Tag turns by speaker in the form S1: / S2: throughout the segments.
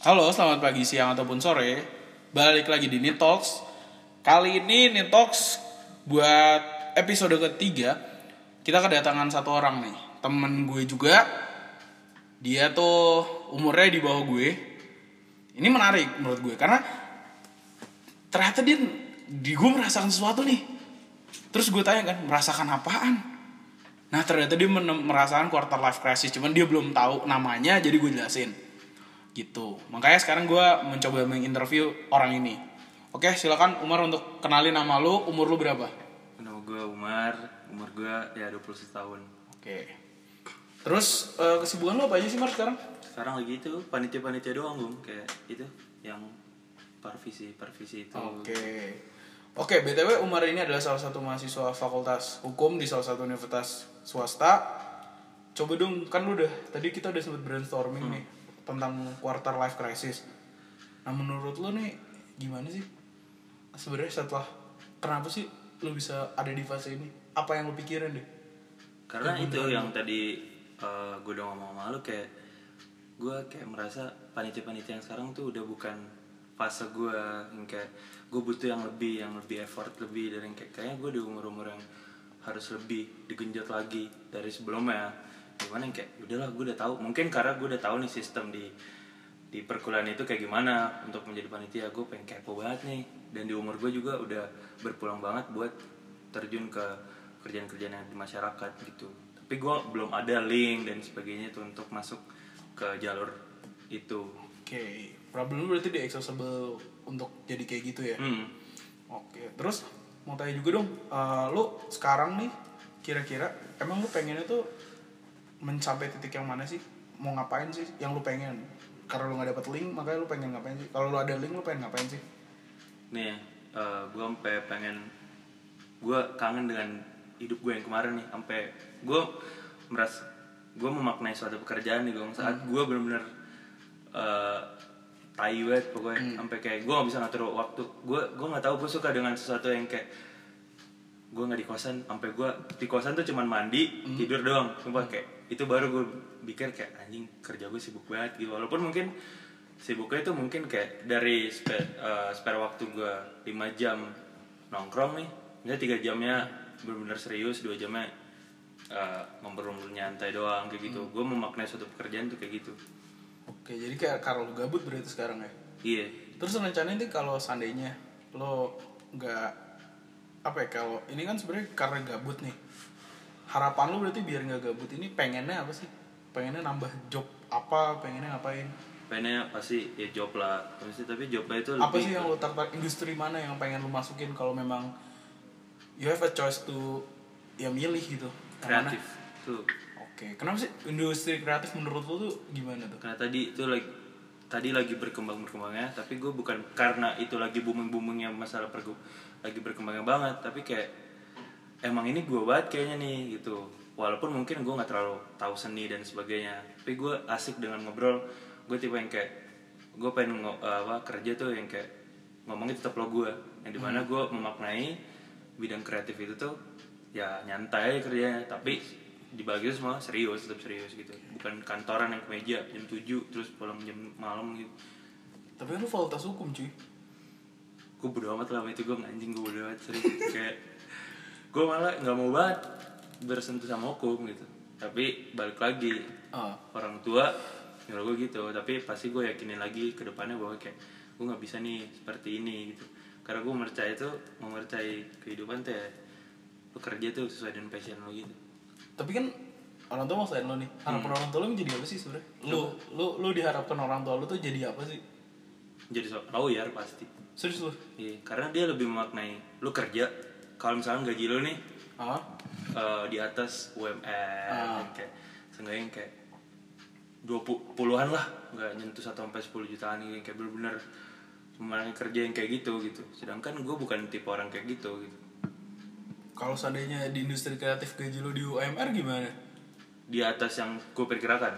S1: Halo, selamat pagi, siang, ataupun sore. Balik lagi di Nitox. Kali ini Nitox buat episode ketiga. Kita kedatangan satu orang nih. Temen gue juga. Dia tuh umurnya di bawah gue. Ini menarik menurut gue. Karena ternyata dia di gue merasakan sesuatu nih. Terus gue tanya kan, merasakan apaan? Nah ternyata dia merasakan quarter life crisis. Cuman dia belum tahu namanya, jadi gue jelasin gitu. Makanya sekarang gue mencoba menginterview orang ini. Oke silakan Umar untuk kenalin nama lu umur lu berapa?
S2: Nama gue Umar, umur gue ya 21 tahun.
S1: oke. Terus eh, kesibukan lu apa aja sih Mar sekarang?
S2: Sekarang lagi itu panitia-panitia doang Bung, kayak itu yang parvisi, parvisi itu.
S1: oke. Oke btw Umar ini adalah salah satu mahasiswa fakultas hukum di salah satu universitas swasta. Coba dong kan lu udah tadi kita udah sempat brainstorming nih tentang quarter life crisis. Nah menurut lu nih gimana sih? Sebenarnya setelah kenapa sih lu bisa ada di fase ini? Apa yang lu pikirin deh?
S2: Karena itu yang tadi eh, gue udah ngomong sama lu kayak gue kayak merasa panitia-panitia yang sekarang tuh udah bukan fase gue yang kayak gue butuh yang lebih, yang lebih effort lebih dari yang kayak kayaknya gue di umur-umur yang harus lebih digenjot lagi dari sebelumnya gimana yang kayak udahlah gue udah tahu. Mungkin karena gue udah tahu nih sistem di di perkuliahan itu kayak gimana untuk menjadi panitia gue pengen kepo banget nih. Dan di umur gue juga udah berpulang banget buat terjun ke kerjaan-kerjaan yang di masyarakat gitu. Tapi gue belum ada link dan sebagainya tuh untuk masuk ke jalur itu.
S1: Oke problem lu berarti di accessible untuk jadi kayak gitu ya?
S2: Hmm.
S1: oke terus mau tanya juga dong eh, lu sekarang nih kira-kira emang lu pengennya tuh mencapai titik yang mana sih? Mau ngapain sih? Yang lu pengen. Karena lu nggak dapet link makanya lu pengen ngapain sih? Kalau lu ada link lu pengen ngapain sih?
S2: Nih gue sampai pengen gue kangen dengan hidup gue yang kemarin nih. Sampai gue merasa gue memaknai suatu pekerjaan nih gue saat gue bener-bener uh, tai banget pokoknya. Sampai kayak gue gak bisa ngatur waktu. Gue gue nggak tahu gue suka dengan sesuatu yang kayak gue nggak di kosan. Sampai gue di kosan tuh cuman mandi tidur doang. Sumpah kayak itu baru gue pikir kayak anjing kerja gue sibuk banget gitu. Walaupun mungkin sibuknya itu mungkin kayak dari spare, eh, spare waktu gue 5 jam nongkrong nih misalnya tiga jamnya benar-benar serius dua jamnya uh, ngobrol-ngobrol nyantai doang kayak gitu. Gue memaknai suatu pekerjaan tuh kayak gitu.
S1: Oke jadi kayak kalau lu gabut berarti sekarang ya?
S2: Iya.
S1: Terus rencananya nih kalau seandainya lo nggak apa ya kalau ini kan sebenarnya karena gabut nih harapan lo berarti biar nggak gabut ini pengennya apa sih? Pengennya nambah job apa? Pengennya ngapain?
S2: Pengennya pasti ya job lah. Pasti tapi jobnya itu
S1: apa sih yang lo tertarik industri mana yang pengen lo masukin kalau memang you have a choice to ya milih gitu? Mana?
S2: kreatif. Tuh.
S1: Oke. Kenapa sih industri kreatif menurut lo tuh gimana tuh?
S2: Karena tadi itu lagi tadi lagi berkembang berkembangnya tapi gue bukan karena itu lagi booming boomingnya masalah pergu lagi berkembangnya banget tapi kayak emang ini gue banget kayaknya nih gitu. Walaupun mungkin gue nggak terlalu tahu seni dan sebagainya tapi gue asik dengan ngobrol. Gue tipe yang kayak gue pengen ngo- apa kerja tuh yang kayak ngomongnya tetap lo gue yang di mana gue memaknai bidang kreatif itu tuh ya nyantai kerjanya tapi dibagi semua serius tetap serius gitu. Bukan kantoran yang ke meja jam 7 terus pulang jam malam gitu.
S1: Tapi lo fakultas hukum cuy.
S2: Gue bodo amat lah itu gue anjing gue bodo amat serius. Kayak gue malah nggak mau banget bersentuh sama hukum gitu. Tapi balik lagi
S1: ah
S2: orang tua nyuruh gue gitu. Tapi pasti gue yakinin lagi ke depannya bahwa kayak gue nggak bisa nih seperti ini gitu. Karena gue percaya tuh mempercayai kehidupan tuh ya lu kerja tuh sesuai dengan passion lo gitu.
S1: Tapi kan orang tua maksudnya lo nih. Harapan orang tua lo menjadi apa sih sebenarnya? Lo lo lo diharapkan orang tua lo tuh jadi apa sih?
S2: Jadi lawyer pasti.
S1: Serius lo
S2: iya karena dia lebih memaknai lu kerja kalau misalnya gaji lu nih eh, di atas UMR
S1: Ah.
S2: kayak seenggaknya kayak dua puluhan lah nggak nyentuh satu sampai sepuluh jutaan gitu, yang kayak bener-bener memaknai kerja yang kayak gitu gitu. Sedangkan gue bukan tipe orang kayak gitu gitu.
S1: Kalau seandainya di industri kreatif gaji lo di UMR gimana?
S2: Di atas yang gue perkirakan.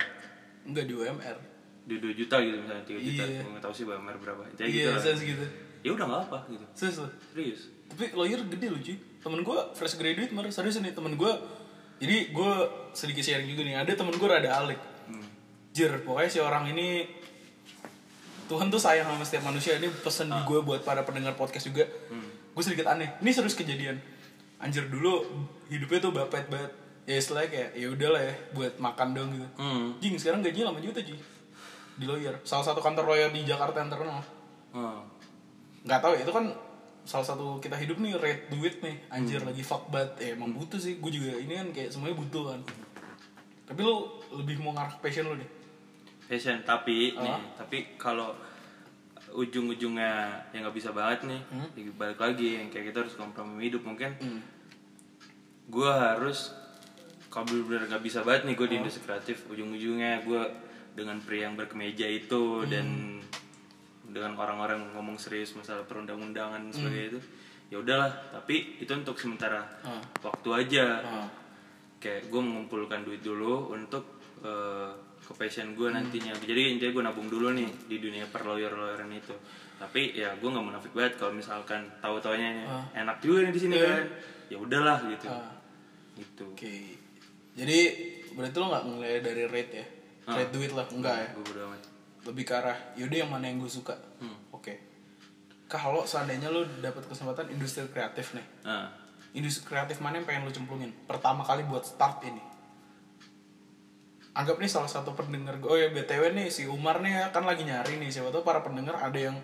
S1: Enggak di UMR
S2: di 2 juta gitu misalnya 3 juta.
S1: Iya.
S2: gue nggak tahu sih UMR berapa. Intinya
S1: iya
S2: gitu lah.
S1: segitu.
S2: Ya udah nggak apa gitu.
S1: Serius lo?
S2: Serius
S1: tapi lawyer gede loh cuy. Temen gue fresh graduate kemarin serius nih temen gue jadi gue sedikit sharing juga nih. Ada temen gue rada alik.
S2: Hmm.
S1: Jir, pokoknya si orang ini Tuhan tuh sayang sama setiap manusia. Ini pesan
S2: Ah.
S1: gue buat para pendengar podcast juga.
S2: Hmm.
S1: gue sedikit aneh. Ini serius kejadian. Anjir dulu hidupnya tuh bapet banget. Ya istilahnya kayak ya udahlah ya buat makan dong gitu.
S2: Hmm.
S1: jing sekarang gajinya 8 juta Ji di lawyer. Salah satu kantor lawyer di Jakarta yang terkenal.
S2: Hmm.
S1: nggak tahu ya, itu kan salah satu kita hidup nih rate duit nih anjir
S2: Hmm.
S1: lagi fuck banget ya emang butuh sih gue juga ini kan kayak semuanya butuh kan tapi lu lebih mau ngarah passion lu nih
S2: Fashion, tapi nih, tapi kalau ujung-ujungnya yang nggak bisa banget nih,
S1: Hmm.
S2: ya balik lagi yang kayak kita harus kompromi hidup mungkin.
S1: Hmm.
S2: Gue harus kalau bener-bener nggak bisa banget nih gue
S1: Oh.
S2: di industri kreatif, ujung-ujungnya gue dengan pria yang berkemeja itu
S1: Hmm.
S2: dan dengan orang-orang ngomong serius masalah perundang-undangan dan
S1: Hmm.
S2: sebagainya itu, ya udahlah. Tapi itu untuk sementara
S1: Ah.
S2: waktu aja
S1: Ah.
S2: kayak gue mengumpulkan duit dulu untuk eh, ke passion gue
S1: Hmm.
S2: nantinya jadi intinya gue nabung dulu nih di dunia per lawyer lawyeran itu tapi ya gue nggak munafik banget kalau misalkan tahu taunya
S1: Ah.
S2: enak juga nih di sini
S1: Iya.
S2: kan ya udahlah gitu
S1: Ah.
S2: gitu
S1: Oke. Jadi berarti lo nggak ngeliat dari rate ya?
S2: Ah.
S1: Rate duit lah, enggak ya?
S2: gue
S1: Lebih ke arah, yaudah yang mana yang gue suka.
S2: Hmm.
S1: Oke. Kalau seandainya lo dapat kesempatan industri kreatif nih,
S2: nah
S1: industri kreatif mana yang pengen lo cemplungin? Pertama kali buat start ini. Anggap nih salah satu pendengar gue, oh ya BTW nih si Umar nih kan lagi nyari nih, siapa tahu para pendengar ada yang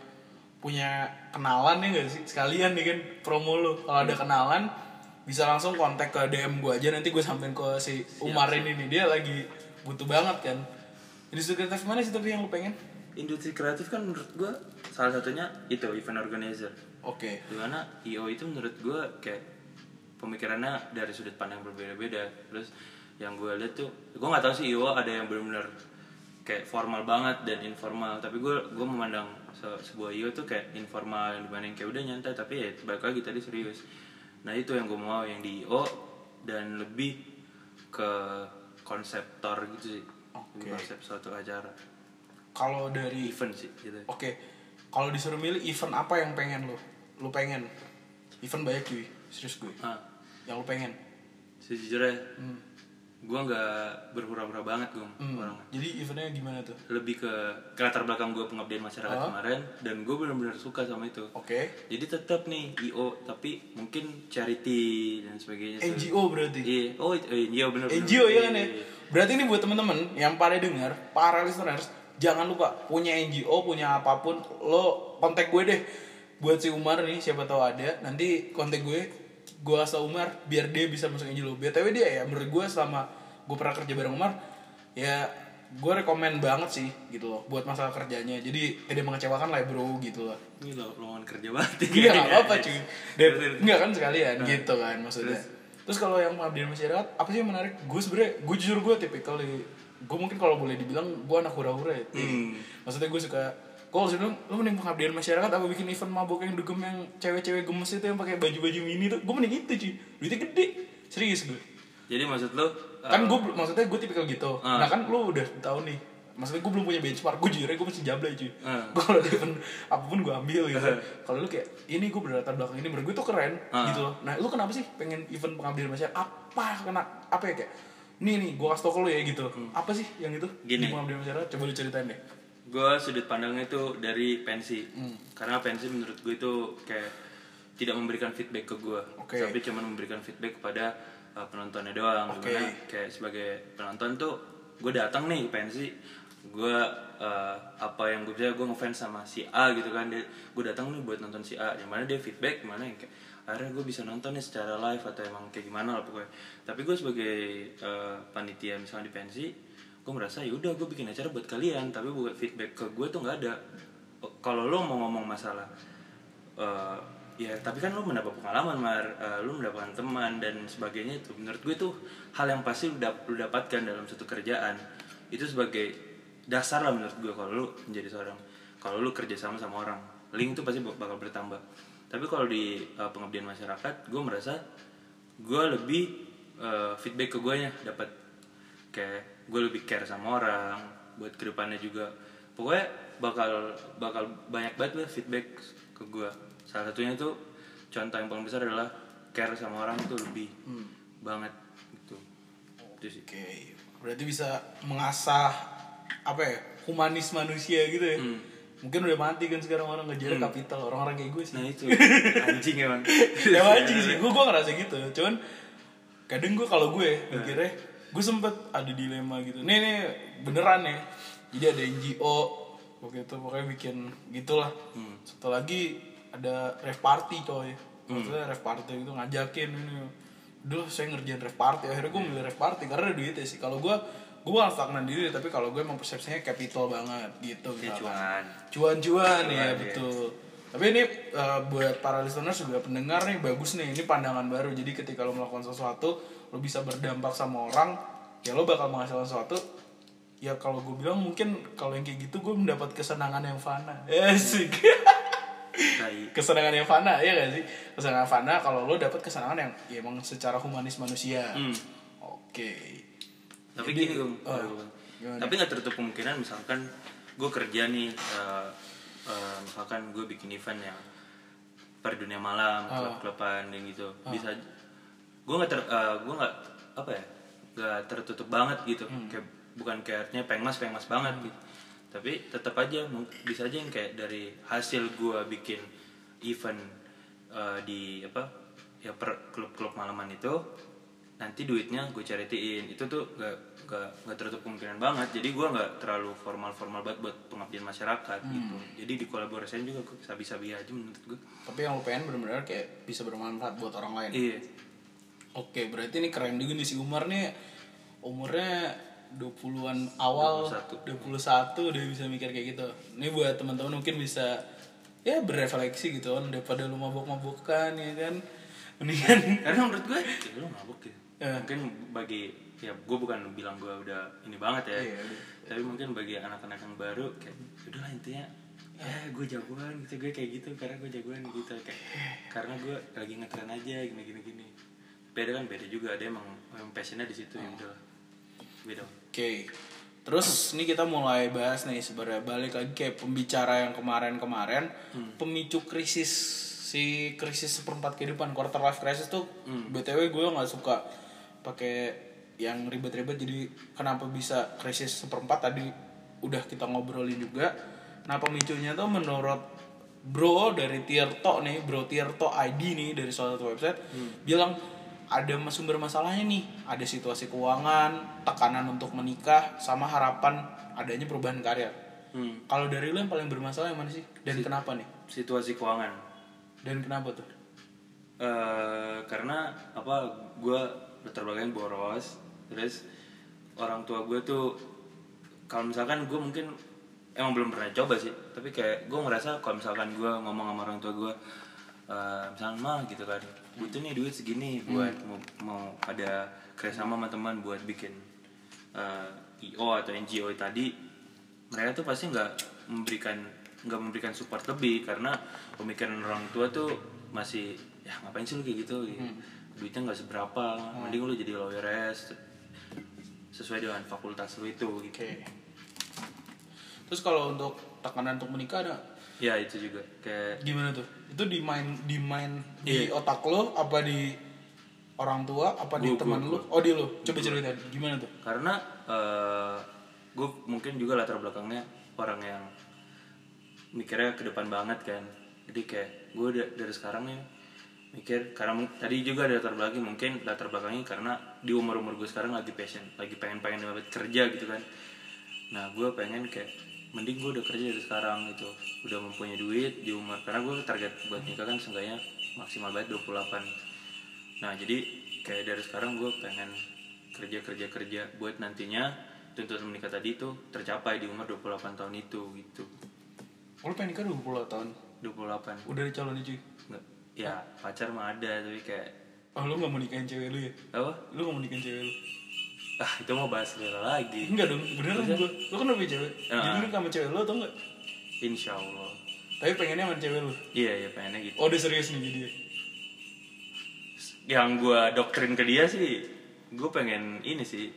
S1: punya kenalan nih gak sih? Sekalian nih kan promo lo. Kalau ada kenalan, bisa langsung kontak ke DM gue aja nanti gue sampein ke si Umar ini nih. Dia lagi butuh banget kan. Industri kreatif mana sih tapi yang lo pengen?
S2: industri kreatif kan menurut gue salah satunya itu event organizer.
S1: Oke.
S2: di mana IO itu menurut gue kayak pemikirannya dari sudut pandang berbeda-beda. Terus yang gue lihat tuh gue nggak tahu sih IO ada yang benar-benar kayak formal banget dan informal. Tapi gue gue memandang se- sebuah IO tuh kayak informal yang di mana yang kayak udah nyantai. Tapi ya balik lagi tadi serius. Nah itu yang gue mau yang di IO dan lebih ke konseptor gitu sih Lebih konsep suatu acara
S1: Kalau dari
S2: event sih gitu
S1: Oke, kalau disuruh milih event apa yang pengen lo? Lo pengen? Event banyak cuy, serius gue.
S2: ah
S1: Yang lo pengen?
S2: sejujurnya
S1: Hmm.
S2: gue nggak berpura-pura banget gue
S1: Hmm.
S2: orang
S1: Jadi eventnya gimana tuh?
S2: lebih ke ke latar belakang gue pengabdian masyarakat
S1: Oh.
S2: kemarin dan gue benar-benar suka sama itu
S1: Oke.
S2: jadi tetap nih IO tapi mungkin charity dan sebagainya
S1: NGO berarti.
S2: iya oh eh, NGO bener bener.
S1: NGO ya kan ya. Berarti ini buat temen-temen yang pada dengar, para listeners, jangan lupa punya NGO, punya apa pun, lo kontak gue deh. Buat si Umar nih, siapa tahu ada. Nanti kontak gue, gue asal Umar, biar dia bisa masuk NGO. BTW dia ya, menurut gue selama gue pernah kerja bareng Umar, ya gue rekomen banget sih gitu loh buat masalah kerjanya jadi tidak mengecewakan lah ya bro gitu loh
S2: ini lo lowongan kerja banget
S1: Iya nggak apa-apa cuy. Enggak kan sekalian gitu kan maksudnya. Terus, kalau yang pengabdian masyarakat apa sih yang menarik? Gue sebenernya gue jujur gue tipikal gue mungkin kalau boleh dibilang gue anak hura-hura ya.
S2: Hmm.
S1: Maksudnya gue suka kalau sebelum lu mending pengabdian masyarakat apa bikin event mabok yang dugem yang cewek-cewek gemes itu yang pakai baju-baju mini tuh gue mending itu cuy duitnya gede serius gue
S2: jadi maksud lo
S1: kan gue maksudnya gue tipikal gitu
S2: Ah.
S1: nah kan lu udah tahu nih maksudnya gue belum punya benchmark gue jujur gue masih jablay cuy.
S2: Ah.
S1: gue kalau di event apa pun gue ambil gitu. Kalau lu kayak ini gue berlatar belakang ini menurut gue tuh keren
S2: Ah.
S1: gitu loh. Nah lu kenapa sih pengen event pengabdian masyarakat apa kena apa ya kayak nih nih gue kasih tau ke lu ya gitu. Apa sih yang itu?
S2: Hmm. Gini.
S1: di pengabdian masyarakat coba lu ceritain deh.
S2: Gue sudut pandangnya itu dari pensi.
S1: Hmm.
S2: karena pensi menurut gue itu kayak tidak memberikan feedback ke gue
S1: Oke.
S2: tapi cuma memberikan feedback kepada uh, penontonnya doang.
S1: Di
S2: mana kayak sebagai penonton tuh gue datang nih pensi gue uh, apa yang gue bisa gue ngefans sama si A gitu kan. Dia gue datang nih buat nonton si A. Yang mana dia feedback mana yang kayak akhirnya gue bisa nonton nih secara live atau emang kayak gimana lah pokoknya. Tapi gue sebagai uh, panitia misalnya di pensi gue merasa ya udah gue bikin acara buat kalian. Tapi buat feedback ke gue tuh nggak ada. O- kalau lo mau ngomong masalah eh, ya tapi kan lo mendapat pengalaman mar. Eh, lo mendapatkan teman dan sebagainya itu. Menurut gue tuh hal yang pasti lo, dap- lo dapatkan dalam satu kerjaan. Itu sebagai dasar lah menurut gue kalau lo menjadi seorang kalau lo kerja sama sama orang link itu pasti bak- bakal bertambah. Tapi kalau di eh, pengabdian masyarakat gue merasa gue lebih eh, feedback ke gue nya dapat kayak gue lebih care sama orang buat ke depannya juga. Pokoknya bakal bakal banyak banget lah feedback ke gue salah satunya itu contoh yang paling besar adalah care sama orang itu lebih banget gitu. Itu sih.
S1: Oke, berarti bisa mengasah apa ya humanis manusia gitu ya.
S2: Hmm.
S1: mungkin udah mati kan sekarang orang ngejar kapital orang-orang kayak gue sih.
S2: Nah itu. Anjing emang.
S1: Ya anjing sih. Gue gue ngerasa gitu. Cuman kadang gue kalau gue mikirnya gue sempet ada dilema gitu. Nih nih beneran ya jadi ada NGO waktu itu pokoknya bikin gitulah. Satu lagi ada rave party coy. Maksudnya rave party gitu ngajakin ini. Duh, saya ngerjain rave party. Akhirnya gue milih rave party karena ada duitnya sih. Kalau gue gue stagnan diri tapi kalau gue emang persepsinya capital banget gitu
S2: Ya, cuan.
S1: Cuan-cuan ya betul. Tapi ini uh, buat para listeners juga pendengar nih bagus nih ini pandangan baru. Jadi ketika lo melakukan sesuatu lo bisa berdampak sama orang ya lo bakal menghasilkan sesuatu. Ya kalau gue bilang mungkin kalau yang kayak gitu gue mendapat kesenangan yang fana. Asik.
S2: tai.
S1: Kesenangan yang fana ya gak sih? Kesenangan fana kalau lo dapat kesenangan yang ya emang secara humanis manusia.
S2: Hmm.
S1: oke
S2: tapi
S1: Jadi,
S2: gini dong
S1: oh,
S2: tapi nggak tertutup kemungkinan misalkan gue kerja nih eh, eh, misalkan gue bikin event yang per dunia malam
S1: Ah.
S2: klub-kluban dan gitu. Bisa gue nggak ter eh, gue nggak apa ya nggak tertutup banget gitu.
S1: Hmm.
S2: kayak bukan kayak artinya pengmas pengmas banget gitu. Tapi tetap aja bisa aja yang kayak dari hasil gue bikin event eh, di apa ya per klub-klub malaman itu nanti duitnya gue charityin itu tuh gak gak gak tertutup kemungkinan banget jadi gue nggak terlalu formal formal banget buat pengabdian masyarakat gitu jadi dikolaborasiin juga gue sabi sabi aja menurut gue
S1: tapi yang lo pengen benar-benar kayak bisa bermanfaat buat orang lain
S2: iya
S1: Oke, berarti ini keren juga nih si Umar nih umurnya 20-an awal 21. udah bisa mikir kayak gitu. Ini buat teman-teman mungkin bisa ya berefleksi gitu kan daripada lu mabuk-mabukan ya kan. Mendingan
S2: karena menurut gue ya lu mabuk gitu
S1: Eh.
S2: mungkin bagi ya gue bukan bilang gue udah ini banget ya.
S1: Iya, udah.
S2: tapi mungkin bagi anak-anak yang baru kayak udah lah intinya ya gue jagoan gitu. Gue kayak gitu karena gue jagoan gitu. Kayak karena gue lagi ngetren aja gini gini gini. Beda kan beda juga. Ada emang emang passionnya di situ ya udah. Lah. beda.
S1: Oke. Terus ini kita mulai bahas nih sebenarnya. Balik lagi kayak pembicara yang kemarin-kemarin. Pemicu krisis si krisis seperempat kehidupan quarter life crisis tuh btw gue nggak suka. Pakai yang ribet-ribet jadi kenapa bisa krisis seperempat tadi udah kita ngobrolin juga. Nah pemicunya tuh menurut bro dari Tirto nih bro Tirto ID nih dari salah satu website bilang ada sumber masalahnya nih ada situasi keuangan tekanan untuk menikah sama harapan adanya perubahan karir.
S2: Hmm.
S1: kalau dari lu yang paling bermasalah yang mana sih? Dan kenapa nih?
S2: situasi keuangan.
S1: Dan kenapa tuh?
S2: Eh karena apa gue latar boros terus orang tua gue tuh kalau misalkan gue mungkin emang belum pernah coba sih tapi kayak gue ngerasa kalau misalkan gue ngomong sama orang tua gue eh misalnya mah gitu kan butuh nih duit segini buat mau, mau ada kerjasama sama teman buat bikin eh, IO atau NGO tadi mereka tuh pasti nggak memberikan nggak memberikan support lebih karena pemikiran orang tua tuh masih ya ngapain sih lu kayak gitu? Gitu. duitnya nggak seberapa mending lu jadi lawyer sesuai dengan fakultas lu itu gitu.
S1: Oke. Terus kalau untuk tekanan untuk menikah ada?
S2: Ya itu juga. Kayak
S1: gimana tuh? Itu di main di main di
S2: Iya.
S1: otak lo apa di orang tua apa di
S2: Gua-
S1: teman
S2: gua-
S1: lo oh di lo coba ceritain. Gimana tuh?
S2: Karena gue mungkin juga latar belakangnya orang yang mikirnya ke depan banget kan. Jadi kayak gue dari sekarang nih mikir karena tadi juga ada latar belakang mungkin latar belakangnya karena di umur umur gue sekarang lagi passion lagi pengen pengen banget kerja gitu kan. Nah gue pengen kayak mending gue udah kerja dari sekarang gitu udah mempunyai duit di umur karena gue target buat nikah kan seenggaknya maksimal banget 28 nah jadi kayak dari sekarang gue pengen kerja kerja kerja buat nantinya tuntutan menikah tadi tuh tercapai di umur 28 tahun itu gitu.
S1: Lo pengen nikah 20 tahun?
S2: 28
S1: udah dicalonin cuy
S2: ya pacar mah ada tapi kayak
S1: oh lo gak mau nikahin cewek lu ya?
S2: Apa?
S1: Lo gak mau nikahin cewek lu?
S2: Ah itu mau bahas selera lagi.
S1: Enggak dong beneran gue lo kan udah punya cewek.
S2: Ah.
S1: jadi lu sama cewek lo atau enggak?
S2: Insya Allah
S1: tapi pengennya sama cewek lu?
S2: Iya iya pengennya gitu.
S1: Oh udah serius nih jadi
S2: yang gue doktrin ke dia sih gue pengen ini sih.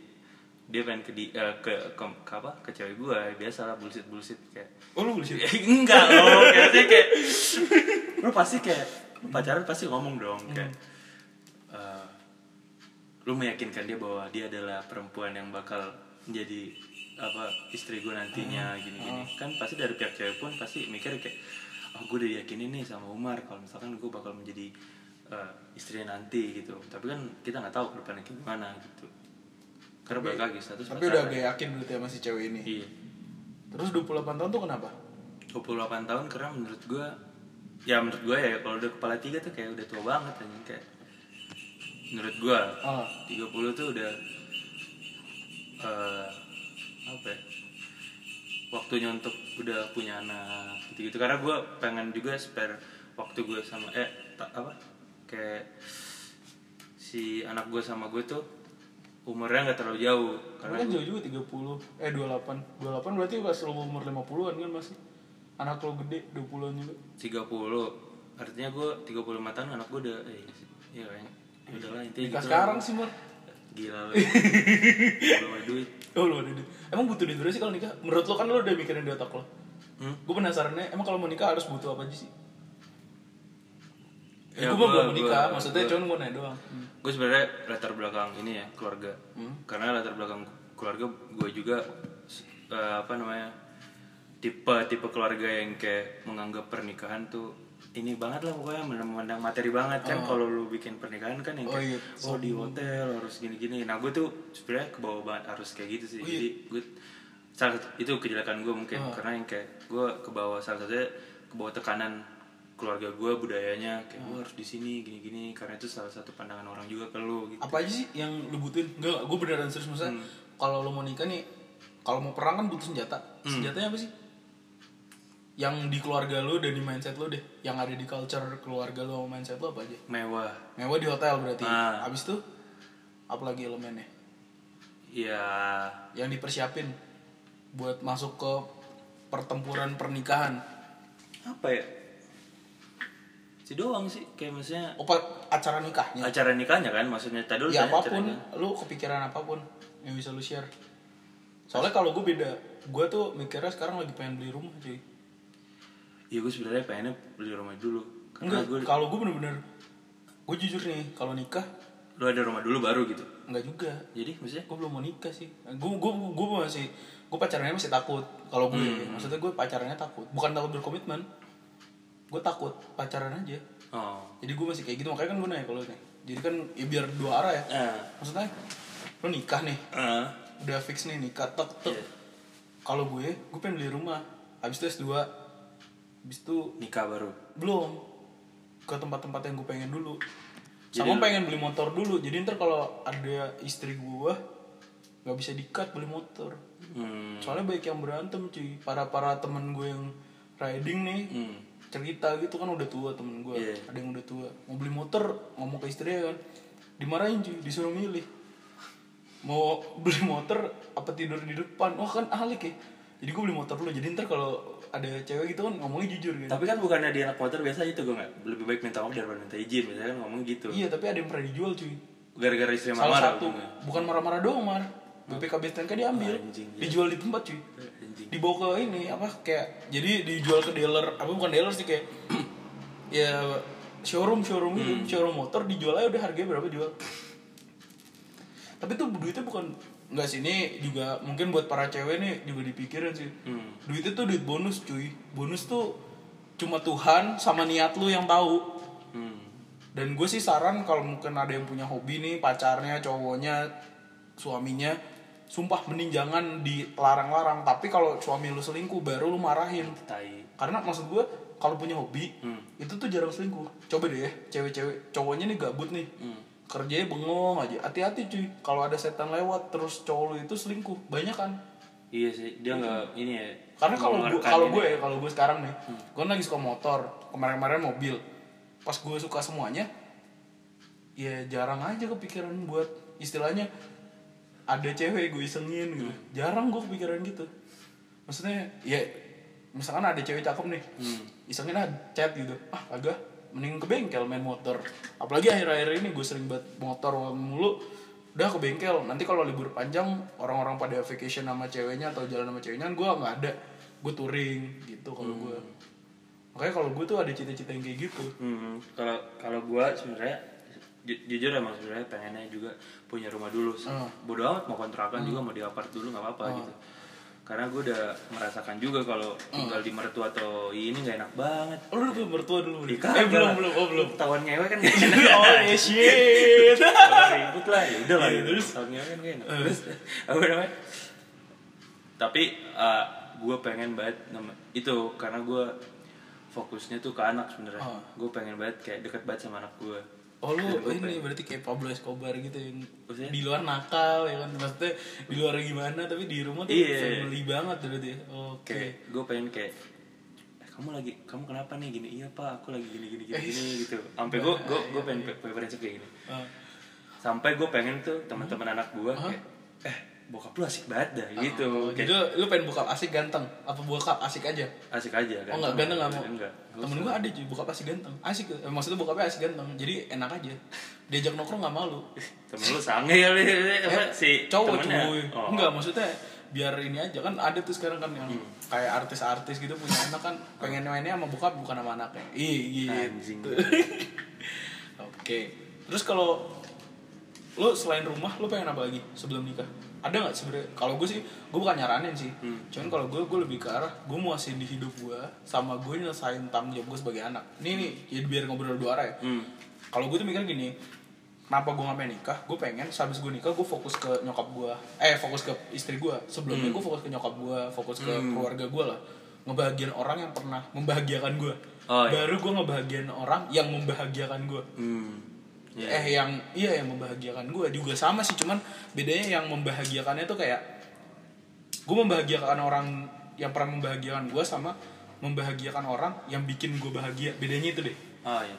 S2: Dia pengen ke di, eh, ke, ke, ke apa? Ke cewek gue biasa lah bullshit bullshit kayak
S1: oh lu bullshit?
S2: Enggak loh kayaknya kayak lu pasti kayak pacaran pasti ngomong dong kayak eh, lu meyakinkan dia bahwa dia adalah perempuan yang bakal menjadi apa istri gue nantinya
S1: Hmm.
S2: gini-gini kan pasti dari pihak cewek pun pasti mikir kayak oh gue udah yakinin nih sama Umar kalau misalkan gue bakal menjadi eh, istrinya nanti gitu tapi kan kita nggak tahu ke depannya kayak gimana gitu karena balik lagi status
S1: Tapi udah
S2: pacaran.
S1: agak yakin berarti sama si cewek ini.
S2: iya
S1: Terus 28 tahun tuh kenapa?
S2: 28 tahun karena menurut gue ya menurut gue ya kalau udah kepala tiga tuh kayak udah tua banget anjing. Kayak menurut gue
S1: Ah.
S2: 30 tuh udah eh apa ya waktunya untuk udah punya anak gitu gitu karena gue pengen juga spare waktu gue sama eh ta- apa kayak si anak gue sama gue tuh umurnya nggak terlalu jauh.
S1: Karena
S2: karena
S1: kan jauh juga 30 Eh 28 28 berarti pas lo umur 50an kan masih Anak lo gede 20an juga
S2: 30 artinya gue 35 tahun anak gue udah eh iya kayaknya ya udahlah intinya
S1: Nikah
S2: gitu
S1: sekarang
S2: lah.
S1: sih Mur
S2: gila lu belum ada duit
S1: Oh lu ada duit Emang butuh duit berapa sih kalau nikah? Menurut lo kan lo udah mikirin di otak lo
S2: hmm?
S1: Gue penasarannya emang kalau mau nikah harus butuh apa aja sih? Ya,
S2: Ya,
S1: gue belum menikah,
S2: gua-
S1: maksudnya
S2: gua-
S1: cuman gue nanya doang Hmm.
S2: gue sebenarnya latar belakang ini ya keluarga
S1: Hmm.
S2: karena latar belakang keluarga gue juga eh, apa namanya tipe tipe keluarga yang kayak menganggap pernikahan tuh ini banget lah pokoknya memandang materi banget kan kalau lu bikin pernikahan kan yang
S1: Oh,
S2: kayak
S1: iya.
S2: oh, di hotel harus gini-gini nah gue tuh sebenarnya kebawa banget harus kayak gitu sih
S1: Oh, iya.
S2: jadi gue salah satu- itu kejelekan gue mungkin
S1: Oh.
S2: karena yang kayak gue kebawa salah satunya kebawa tekanan keluarga gue budayanya kayak
S1: Oh.
S2: gue harus di sini gini-gini karena itu salah satu pandangan orang juga ke lu gitu
S1: Apa aja sih yang lu butuhin? Enggak, gue beneran serius maksudnya Kalau lo mau nikah nih Kalau mau perang kan butuh senjata Senjatanya apa sih? Yang di keluarga lo dan di mindset lo deh Yang ada di culture keluarga lo sama mindset lo apa aja?
S2: mewah
S1: Mewah di hotel berarti
S2: Ah.
S1: Abis itu Apalagi elemennya?
S2: ya
S1: Yang dipersiapin Buat masuk ke pertempuran pernikahan
S2: apa ya si doang sih kayak maksudnya
S1: Oh, acara nikahnya
S2: acara nikahnya kan maksudnya tadi dulu
S1: Ya
S2: apa
S1: pun,
S2: acaranya.
S1: lu kepikiran apa pun yang bisa lu share. Soalnya kalau gue beda, gue tuh mikirnya sekarang lagi pengen beli rumah cuy.
S2: Ya gue sebenarnya pengennya beli rumah dulu karena
S1: Enggak,
S2: gue
S1: kalau gue bener-bener, gue jujur nih, kalau nikah
S2: lu ada rumah dulu baru gitu
S1: enggak juga.
S2: jadi maksudnya
S1: Gue belum mau nikah sih. Gue gue gue masih gue pacarannya masih takut. Kalau gue,
S2: Hmm.
S1: maksudnya gue pacarannya takut. Bukan takut berkomitmen. Gue takut pacaran aja.
S2: oh
S1: Jadi gue masih kayak gitu makanya kan gue nanya kalau nih. Jadi kan ya biar dua arah ya.
S2: ah
S1: Maksudnya lu nikah nih,
S2: ah
S1: udah fix nih nikah tek tek.
S2: Iya.
S1: Kalau gue, gue pengen beli rumah. Habis itu S2. Habis itu
S2: nikah baru
S1: belum ke tempat-tempat yang gue pengen dulu.
S2: Jadi
S1: Sama
S2: lu-
S1: pengen beli motor dulu. Jadi ntar kalau ada istri gue nggak bisa dikat beli motor.
S2: hmm.
S1: Soalnya banyak yang berantem cuy. Para para temen gue yang riding nih
S2: hmm.
S1: cerita gitu kan udah tua temen gue.
S2: Iya.
S1: Ada yang udah tua. Mau beli motor ngomong ke istrinya kan dimarahin cuy, disuruh milih. Mau beli motor apa tidur di depan? Wah kan alik ya. Jadi gue beli motor dulu. Jadi ntar kalau ada cewek gitu kan ngomongnya jujur gitu.
S2: tapi kan bukannya di anak motor biasa itu gue nggak lebih baik minta maaf daripada minta izin biasanya kan ngomong gitu
S1: Iya tapi ada yang pernah dijual cuy.
S2: gara-gara istri
S1: Salah
S2: marah
S1: satu
S2: ujungnya.
S1: bukan marah-marah doang mar. BPKB STNK diambil,
S2: Anjing, iya.
S1: dijual di tempat cuy.
S2: anjing
S1: Dibawa ke ini apa kayak jadi dijual ke dealer apa bukan dealer sih kayak ya showroom showroom gitu
S2: Hmm.
S1: showroom motor dijual aja udah harganya berapa jual. Tapi tuh duitnya bukan nggak sini juga mungkin buat para cewek nih juga dipikirin sih.
S2: hmm.
S1: Duitnya tuh duit bonus cuy. Bonus tuh cuma Tuhan sama niat lu yang tahu.
S2: Hmm.
S1: Dan gue sih saran kalau mungkin ada yang punya hobi nih, pacarnya, cowoknya, suaminya, sumpah mending jangan dilarang-larang. Tapi kalau suami lu selingkuh baru lu marahin.
S2: tai
S1: Karena maksud gue kalau punya hobi
S2: Hmm.
S1: itu tuh jarang selingkuh. Coba deh ya, cewek-cewek, cowoknya nih gabut nih.
S2: hmm.
S1: Kerjanya bengong aja. Hati-hati cuy. Kalau ada setan lewat terus cowok lu itu selingkuh, banyak kan?
S2: iya sih dia nggak ini ya
S1: Karena kalau gue kalau gue ya kalau gue sekarang nih, gue lagi suka motor, kemarin-kemarin mobil. Pas gue suka semuanya, ya jarang aja kepikiran buat istilahnya ada cewek gue isengin gitu. Jarang gue kepikiran gitu. Maksudnya ya misalkan ada cewek cakep nih,
S2: Hmm.
S1: isengin aja chat gitu. Ah agak mending ke bengkel main motor. Apalagi akhir-akhir ini gue sering banget motor mulu. Udah ke bengkel. Nanti kalau libur panjang orang-orang pada vacation sama ceweknya atau jalan sama ceweknya gue nggak ada. Gue touring gitu kalau gue. Makanya kalau gue tuh ada cita-cita yang kayak gitu.
S2: Hmm, kalau kalau gua sebenarnya ju- jujur emang sebenarnya pengennya juga punya rumah dulu.
S1: Ah.
S2: Bodoh amat mau kontrakan juga mau di apart dulu nggak apa-apa gitu. Karena gue udah merasakan juga kalau tinggal di mertua atau ini nggak enak banget.
S1: Oh, lu udah mertua dulu?
S2: Ih,
S1: eh belum belum oh belum.
S2: Ketahuan ngewe kan gak enak.
S1: Oh ya shit.
S2: Ribut lah ya udah lah
S1: Iya,
S2: gitu.
S1: terus?
S2: Ketahuan ngewe kan gak enak. Terus apa namanya? Tapi gue pengen banget itu karena gue fokusnya tuh ke anak sebenarnya.
S1: Oh.
S2: gue pengen banget kayak deket banget sama anak gue
S1: Oh lu ini berarti kayak Pablo Escobar gitu yang
S2: Maksudnya?
S1: di luar nakal ya kan maksudnya di luar gimana tapi di rumah tuh
S2: Iya.
S1: family banget berarti. Oke.
S2: kayak gue pengen kayak eh, kamu lagi kamu kenapa nih gini iya pak aku lagi gini gini gini, gini gitu sampai gue gue gue pengen punya prinsip kayak gini
S1: Ah.
S2: sampai gue pengen tuh teman-teman anak gue kayak eh bokap lu asik banget dah gitu
S1: Oh,
S2: kayak
S1: jadi lu, lu pengen buka asik ganteng apa buka asik aja?
S2: asik aja kan
S1: Oh enggak ganteng enggak mau.
S2: enggak
S1: Temen gua ada cuy buka asik ganteng. Asik eh, maksudnya bokapnya asik ganteng. Jadi enak aja. Diajak nongkrong enggak malu.
S2: temen lu sange kali
S1: Eh,
S2: si
S1: cowok cuy.
S2: Oh.
S1: Enggak maksudnya biar ini aja kan ada tuh sekarang kan yang
S2: Hmm.
S1: kayak artis-artis gitu punya anak kan pengen mainnya sama bokap bukan sama anaknya. Ih
S2: Anjing.
S1: gitu. Oke. Terus kalau lu selain rumah lu pengen apa lagi sebelum nikah? Ada nggak sebenarnya? Kalau gue sih, gue bukan nyaranin sih.
S2: Hmm.
S1: Cuman kalau gue, gue lebih ke arah gue muasin di hidup gue sama gue nyelesain tanggung jawab gue sebagai anak. Ini nih, ya biar ngobrol dua arah ya.
S2: Hmm.
S1: Kalau gue tuh mikir gini, kenapa gue gak pengen nikah? Gue pengen sehabis gue nikah gue fokus ke nyokap gue, eh fokus ke istri gue. Sebelumnya gue fokus ke nyokap gue, fokus ke keluarga gue lah. Ngebahagiain orang yang pernah membahagiakan gue.
S2: Oh, iya.
S1: Baru gue ngebahagiain orang yang membahagiakan gue.
S2: Hmm. Ya.
S1: Eh yang iya yang membahagiakan gue juga sama sih, cuman bedanya yang membahagiakannya tuh kayak gue membahagiakan orang yang pernah membahagiakan gue sama membahagiakan orang yang bikin gue bahagia. Bedanya itu deh
S2: Oh iya.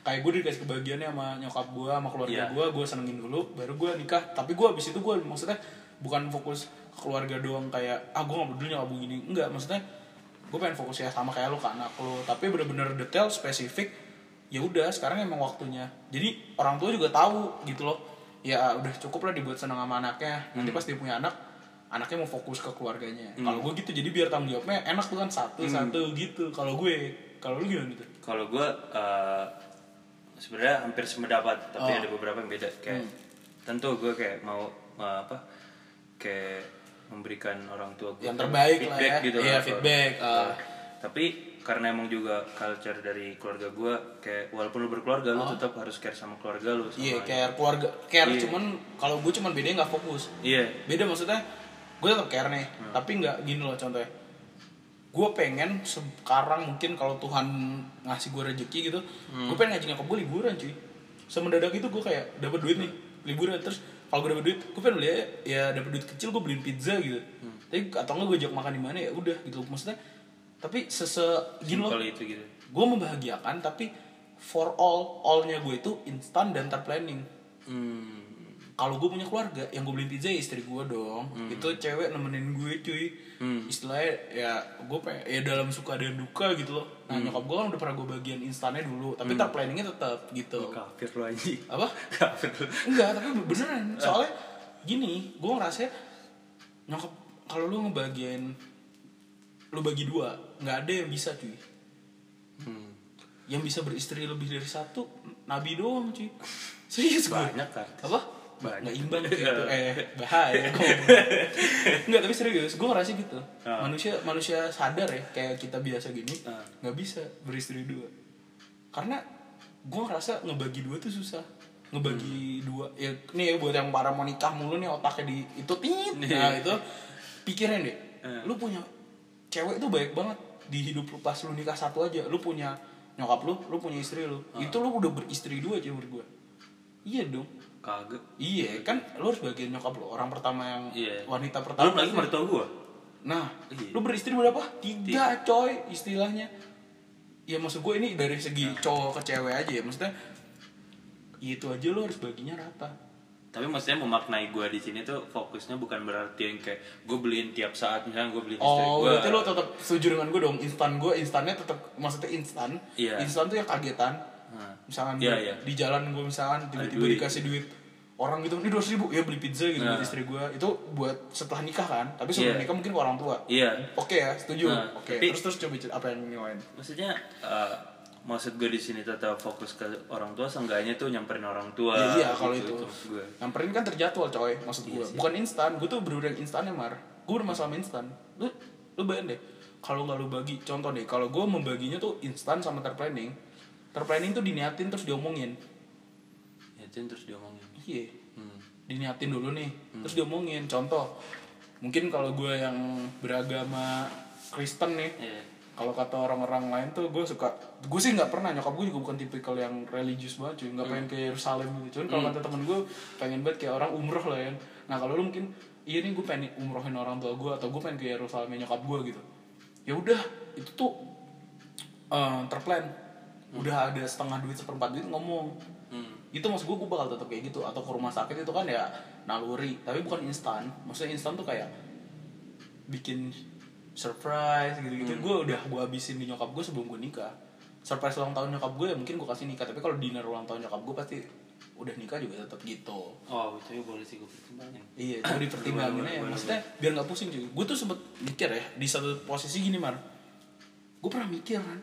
S1: kayak gue dikasih kebahagiaannya sama nyokap gue sama keluarga
S2: Iya.
S1: gue gue senengin dulu baru gue nikah tapi gue abis itu gue maksudnya bukan fokus ke keluarga doang kayak ah gue gak peduli nyokap gue gini enggak maksudnya gue pengen fokus ya sama kayak lo ke anak lo tapi bener-bener detail spesifik ya udah sekarang emang waktunya jadi orang tua juga tahu gitu loh ya udah cukup lah dibuat seneng sama anaknya nanti pas dia punya anak anaknya mau fokus ke keluarganya kalau gue gitu jadi biar tanggung jawabnya enak tuh kan satu satu gitu kalau gue kalau lu gimana gitu
S2: Kalau gue uh, sebenarnya hampir sependapat, tapi
S1: Oh.
S2: ada beberapa yang beda. Kayak tentu gue kayak mau uh, apa? Kayak memberikan orang tua gue
S1: Yang terbaik lah
S2: feedback
S1: ya.
S2: gitu
S1: Iya,
S2: lah.
S1: feedback.
S2: Uh, tapi karena emang juga culture dari keluarga gue kayak walaupun lu berkeluarga lu tetap harus care sama keluarga lu
S1: Oh. Iya, care keluarga, care
S2: Iya.
S1: cuman kalau gue cuman bedanya nggak fokus.
S2: Iya.
S1: Beda maksudnya, gue tetap care nih,
S2: Hmm.
S1: tapi nggak gini loh contohnya. Gue pengen sekarang mungkin kalau Tuhan ngasih gue rezeki gitu,
S2: Hmm.
S1: gue pengen ngajak nyokap gue liburan cuy. Semendadak itu gue kayak dapat duit nih, liburan terus kalau gue dapat duit, gue pengen beli ya dapat duit kecil gue beliin pizza gitu.
S2: Hmm.
S1: Tapi atau enggak gue ajak makan di mana ya udah gitu maksudnya. Tapi sese gini loh,
S2: itu gitu.
S1: gue membahagiakan tapi for all allnya gue itu instan dan terplanning.
S2: Hmm.
S1: kalau gue punya keluarga yang gue beliin pizza ya istri gue dong. Itu cewek nemenin gue cuy.
S2: Hmm.
S1: istilahnya ya gue pengen ya dalam suka dan duka gitu loh. Nah nyokap gue kan udah pernah gue bagian instannya dulu tapi terplanningnya tetap gitu.
S2: Kafir lu anjing.
S1: apa?
S2: Kafir
S1: enggak tapi beneran. Soalnya gini gue ngerasa nyokap kalau lu ngebagian lu bagi dua nggak ada yang bisa cuy.
S2: Hmm.
S1: yang bisa beristri lebih dari satu nabi doang cuy. Serius gue
S2: Banyak artis.
S1: apa?
S2: Banyak.
S1: nggak imbang gitu eh bahaya nggak tapi serius gue ngerasa gitu.
S2: Ah.
S1: manusia manusia sadar ya kayak kita biasa gini
S2: Ah.
S1: nggak bisa beristri dua. Karena gue ngerasa ngebagi dua tuh susah. Ngebagi dua ya nih ya buat yang para mau nikah mulu nih otaknya di itu tit. Nah itu pikirin deh.
S2: Ah.
S1: lu punya cewek tuh baik banget di hidup lu pas lu nikah satu aja lu punya nyokap lu lu punya istri lu
S2: Ah.
S1: itu lu udah beristri dua aja menurut gue iya dong
S2: Kagak.
S1: Iya kan lu harus bagian nyokap lu orang pertama yang
S2: Iya.
S1: wanita pertama.
S2: lagi mertua gua.
S1: Nah,
S2: Iya.
S1: lu beristri berapa? Tiga, coy istilahnya. Ya maksud gue ini dari segi
S2: Nah.
S1: cowok ke cewek aja ya maksudnya. ya Itu aja lu harus baginya rata.
S2: Tapi maksudnya memaknai gua di sini tuh fokusnya bukan berarti yang kayak gue beliin tiap saat misalnya gue beliin istri
S1: Oh,
S2: gua.
S1: berarti lu tetap setuju dengan gue dong. Instan gue, instannya tetap maksudnya instan.
S2: Iya.
S1: Instan tuh yang kagetan.
S2: Nah.
S1: Misalkan
S2: Iya,
S1: di,
S2: iya.
S1: di jalan gue misalkan tiba-tiba
S2: duit.
S1: dikasih duit orang gitu, ini dua ribu ya beli pizza gitu
S2: Nah.
S1: buat istri gue. Itu buat setelah nikah kan. Tapi sebelum
S2: Iya.
S1: nikah mungkin ke orang tua.
S2: Iya.
S1: Oke ya, setuju.
S2: Nah,
S1: Oke,
S2: tapi-
S1: terus terus coba apa yang lain?
S2: Maksudnya eh, maksud gue di sini tetap fokus ke orang tua seenggaknya tuh nyamperin orang tua.
S1: Ya, iya kalau itu.
S2: maksud gue.
S1: Nyamperin kan terjadwal coy, maksud gue.
S2: Iya sih.
S1: Bukan instan, gue tuh yang instan ya mar. Gue gue bermasalah instan lu lu bayangin deh kalau nggak lu bagi contoh deh kalau gue membaginya tuh instan sama terplanning terplanning tuh diniatin terus diomongin
S2: ya itu terus diomongin
S1: iya
S2: hmm.
S1: diniatin dulu nih terus diomongin contoh mungkin kalau gue yang beragama Kristen nih
S2: Iya.
S1: Kalau kata orang-orang lain tuh gue suka gue sih nggak pernah nyokap gue juga bukan tipikal yang religius banget cuy. Nggak pengen ke Yerusalem gitu. Cuman kalau kata temen gue pengen banget kayak orang umroh lah ya nah kalau lu mungkin iya nih gue pengen umrohin orang tua gue atau gue pengen ke Yerusalem nyokap gue gitu. Ya udah itu tuh eh, terplan. Udah ada setengah duit seperempat duit ngomong.
S2: Hmm.
S1: itu maksud gue gue bakal tetap kayak gitu. Atau ke rumah sakit itu kan ya naluri. Tapi bukan instan. Maksudnya instan tuh kayak bikin surprise gitu-gitu. Gue udah gue habisin di nyokap gue sebelum gue nikah. Surprise ulang tahun nyokap gue ya mungkin gue kasih nikah tapi kalau dinner ulang tahun nyokap gue pasti udah nikah juga tetap gitu.
S2: Oh itu ya boleh sih gue pertimbangin.
S1: Iya coba dipertimbangin
S2: Gimana,
S1: aja
S2: gimana,
S1: maksudnya biar nggak pusing cuy gue tuh sempet mikir ya di satu posisi gini mar. Gue pernah mikir kan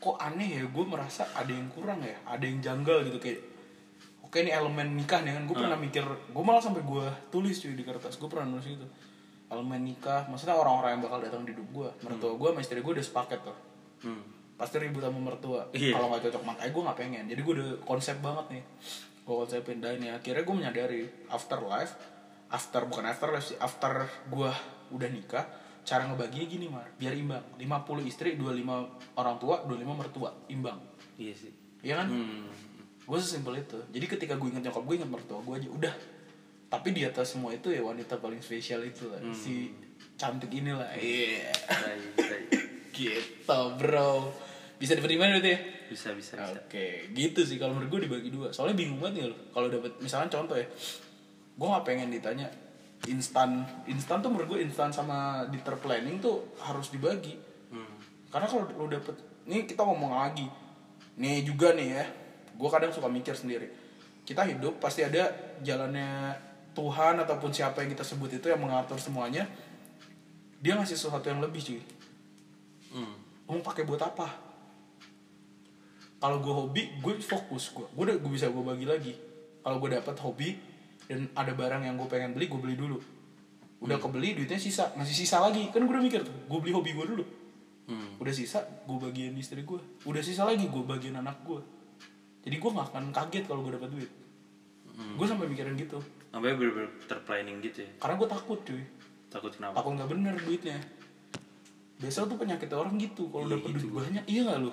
S1: kok aneh ya gue merasa ada yang kurang ya ada yang janggal gitu kayak oke ini elemen nikah nih kan. Gue pernah mikir gue malah sampai gue tulis cuy di kertas gue pernah nulis gitu elemen nikah maksudnya orang-orang yang bakal datang di hidup gue mertua gue sama istri gue udah sepaket tuh.
S2: Hmm.
S1: pasti ribut sama mertua.
S2: Iya.
S1: kalau nggak cocok makanya gue nggak pengen. Jadi gue udah konsep banget nih. Gue konsepin. Dan ya akhirnya gue menyadari after life after bukan after life sih after gue udah nikah cara ngebaginya gini mar. Biar imbang. 50 istri 25 orang tua 25 mertua. Imbang.
S2: Iya sih.
S1: Iya kan?
S2: Hmm.
S1: gue sesimpel itu. Jadi ketika gue inget nyokap gue inget mertua gue aja. Udah tapi di atas semua itu ya wanita paling spesial itu lah si cantik inilah iya
S2: Tai, tai.
S1: gitu bro bisa dipertimbangkan berarti ya
S2: bisa bisa bisa
S1: Oke, gitu sih kalau menurut gue dibagi dua. Soalnya bingung banget nih lo. Kalau dapat misalkan contoh ya, gue nggak pengen ditanya instan, instan tuh menurut gue instan sama diter planning tuh harus dibagi.
S2: hmm.
S1: Karena kalau lo dapet, nih kita ngomong lagi, nih juga nih ya, gue kadang suka mikir sendiri. Kita hidup pasti ada jalannya Tuhan ataupun siapa yang kita sebut itu yang mengatur semuanya. Dia ngasih sesuatu yang lebih cuy.
S2: Hmm.
S1: mau pakai buat apa kalau gue hobi gue fokus gue gue udah gue bisa gue bagi lagi kalau gue dapat hobi dan ada barang yang gue pengen beli gue beli dulu udah kebeli duitnya sisa masih sisa lagi kan gue udah mikir tuh gue beli hobi gue dulu
S2: Hmm.
S1: udah sisa gue bagian istri gue udah sisa lagi gue bagian anak gue jadi gue nggak akan kaget kalau gue dapat duit gue sampai mikirin gitu.
S2: Sampai bener-bener terplanning gitu ya?
S1: Karena gue takut cuy.
S2: Takut kenapa?
S1: Takut nggak bener duitnya. Biasa tuh penyakit orang gitu kalau
S2: Iya,
S1: dapet
S2: gitu
S1: duit banyak iya nggak lu?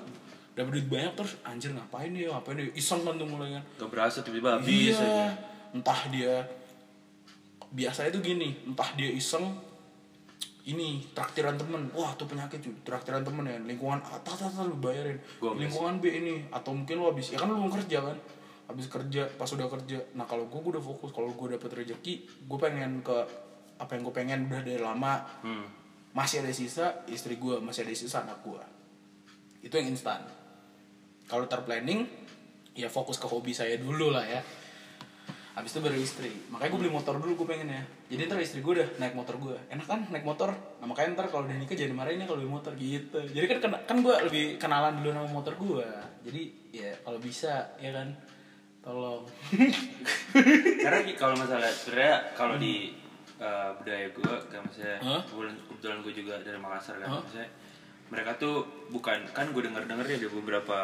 S1: Dapet duit banyak terus anjir ngapain dia? Ngapain dia? Iseng kan tuh mulai kan
S2: gak berasa tiba-tiba habis
S1: iya.
S2: aja.
S1: Entah dia biasanya tuh gini entah dia iseng ini traktiran temen. Wah tuh penyakit cuy. Traktiran temen ya lingkungan atas atas lu bayarin. Lingkungan B ini atau mungkin lu habis ya kan lu belum kerja kan habis kerja pas udah kerja. Nah kalau gue gue udah fokus. Kalau gue dapet rezeki gue pengen ke apa yang gue pengen udah dari lama.
S2: Hmm.
S1: masih ada sisa istri gue masih ada sisa anak gue itu yang instan. Kalau terplanning ya fokus ke hobi saya dulu lah ya. Habis itu baru istri. Makanya gue beli motor dulu gue pengen ya. Jadi ntar istri gue udah naik motor gue enak kan naik motor? Nah makanya ntar kalau udah nikah jangan marahin ya kalau beli motor gitu. Jadi kan kan gue lebih kenalan dulu sama motor gue jadi ya kalau bisa ya kan tolong
S2: karena kalau masalah sebenarnya kalau di uh, budaya gue kan maksudnya
S1: Hah?
S2: kebetulan, kebetulan gue juga dari Makassar kan
S1: Hah?
S2: maksudnya mereka tuh bukan kan gue denger denger ya ada beberapa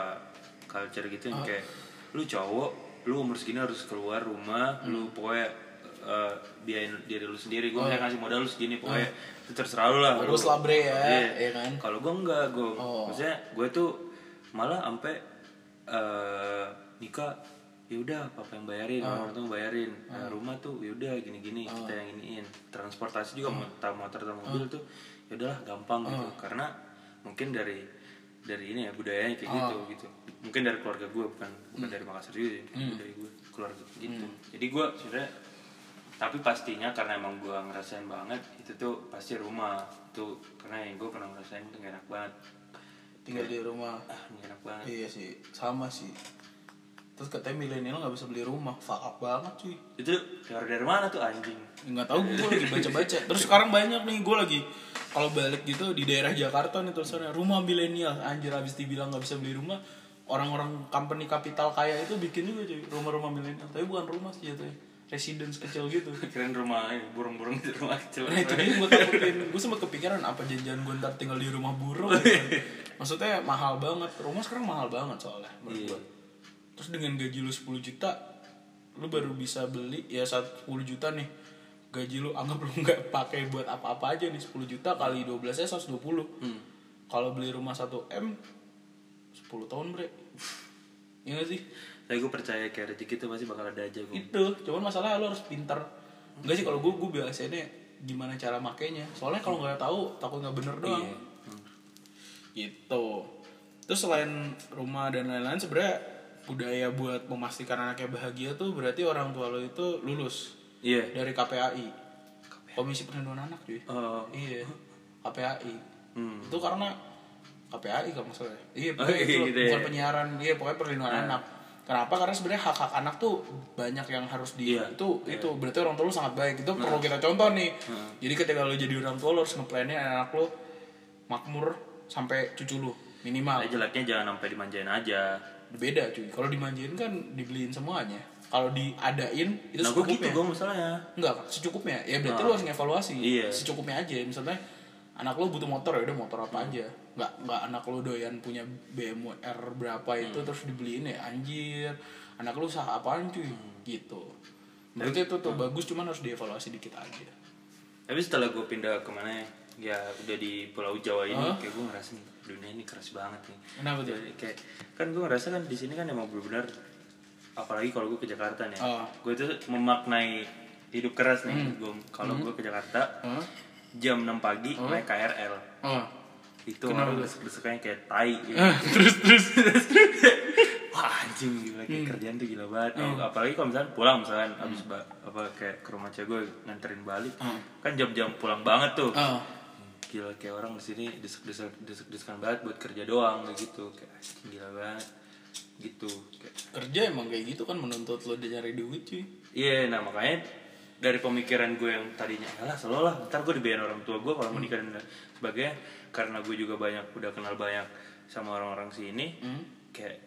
S2: culture gitu yang kayak lu cowok lu umur segini harus keluar rumah lu pokoknya uh, biayain diri lu sendiri gue misalnya ngasih modal lu segini pokoknya itu terserah lu lah Lu-
S1: lah, bre, ya,
S2: Iya.
S1: ya kan?
S2: kalau gue enggak gue
S1: Oh.
S2: maksudnya gue tuh malah sampai eh nikah ya udah papa yang bayarin
S1: Ah.
S2: orang tua yang bayarin. Nah, rumah tuh ya udah gini-gini kita yang iniin. Transportasi juga motor motor atau mobil tuh ya udahlah gampang gitu. Karena mungkin dari dari ini ya budayanya kayak gitu gitu. Mungkin dari keluarga gue bukan bukan dari Makassar juga ya, dari gue keluarga. Gitu. Jadi gue sebenarnya tapi pastinya karena emang gue ngerasain banget itu tuh pasti rumah. Tuh karena yang gue pernah ngerasain tuh gak enak banget.
S1: Tinggal di rumah.
S2: Ah gak enak banget.
S1: Iya sih sama sih terus katanya milenial nggak bisa beli rumah. Fuck banget cuy.
S2: Itu keluar dari mana tuh anjing?
S1: Nggak tahu gue lagi baca baca terus sekarang banyak nih gue lagi kalau balik gitu di daerah Jakarta nih tulisannya rumah milenial. Anjir habis dibilang nggak bisa beli rumah orang-orang company kapital kaya itu bikin juga cuy rumah-rumah milenial. Tapi bukan rumah sih jatuhnya residence kecil gitu.
S2: Keren rumah ini burung-burung di rumah kecil.
S1: Nah itu dia gue takutin. Gue sempat kepikiran apa janjian gue ntar tinggal di rumah burung gitu. Maksudnya mahal banget. Rumah sekarang mahal banget soalnya menurut
S2: Iya.
S1: gue Terus dengan gaji lu 10 juta Lu baru bisa beli ya saat 10 juta nih Gaji lu anggap lu nggak pakai buat apa-apa aja nih 10 juta kali 12 nya 120
S2: Hmm.
S1: Kalau beli rumah 1 M 10 tahun bre. Iya gak sih?
S2: tapi gue percaya kayak rezeki itu pasti bakal ada aja gue
S1: itu cuman masalahnya lo harus pintar enggak sih kalau gue gue biasanya gimana cara makainya. Soalnya kalau nggak tahu takut nggak bener doang.
S2: Iya.
S1: gitu. Terus selain rumah dan lain-lain sebenarnya budaya buat memastikan anaknya bahagia tuh berarti orang tua lo itu lulus
S2: iya.
S1: dari KPAI Komisi Perlindungan Anak cuy.
S2: Oh,
S1: iya. KPAI
S2: hmm.
S1: itu karena KPAI kalau nggak salah ya. iya
S2: Oh,
S1: itu
S2: gitu ya.
S1: bukan penyiaran. Iya pokoknya perlindungan
S2: Nah.
S1: anak. Kenapa? Karena sebenarnya hak hak anak tuh banyak yang harus di
S2: Iya.
S1: itu itu. Berarti orang tua lu sangat baik. Itu perlu kita contoh nih.
S2: Nah.
S1: jadi ketika lu jadi orang tua lu harus ngeplannya anak lu makmur sampai cucu lu minimal.
S2: Nah, jeleknya jangan sampai dimanjain aja
S1: beda cuy kalau dimanjain kan dibeliin semuanya kalau diadain itu
S2: nah gitu
S1: secukupnya
S2: gue masalahnya
S1: Enggak, secukupnya. Ya berarti
S2: Nah.
S1: lu harus ngevaluasi.
S2: Iya.
S1: Secukupnya aja. Misalnya anak lu butuh motor ya udah motor apa
S2: Hmm.
S1: aja. Enggak enggak anak lu doyan punya BMW R berapa itu
S2: Hmm.
S1: terus dibeliin ya anjir. Anak lu sah apaan cuy?
S2: Hmm.
S1: Gitu. Berarti itu tuh bagus cuman harus dievaluasi dikit aja.
S2: tapi setelah gue pindah ke mana ya ya udah di Pulau Jawa ini
S1: Hah?
S2: kayak gue ngerasa nih dunia ini keras banget nih
S1: Kenapa tuh?
S2: Kayak kan gue ngerasa kan di sini kan emang benar-benar apalagi kalau gue ke Jakarta nih
S1: Oh.
S2: gue tuh memaknai hidup keras nih gue kalau gue ke Jakarta
S1: Hah?
S2: jam 6 pagi naik KRL
S1: Oh.
S2: itu
S1: Kenapa
S2: orang
S1: tuh?
S2: desek-deseknya kayak tai gitu.
S1: terus terus
S2: wah anjing gila kayak
S1: Hmm.
S2: kerjaan tuh gila banget Oh, apalagi kalau misalnya pulang misalkan abis ba- apa kayak ke rumah cewek gue nganterin balik
S1: Hmm.
S2: kan jam-jam pulang banget tuh
S1: Oh.
S2: Gila kayak orang di sini desek-desek desek-desekan banget buat kerja doang kayak gitu. Kayak anjing gila banget. Gitu kayak.
S1: Kerja emang kayak gitu kan menuntut lo dia nyari duit cuy.
S2: iya nah makanya dari pemikiran gue yang tadinya lah selalu lah ntar gue dibayar orang tua gue kalau mau nikah dan sebagainya. Karena gue juga banyak udah kenal banyak sama orang-orang sini kayak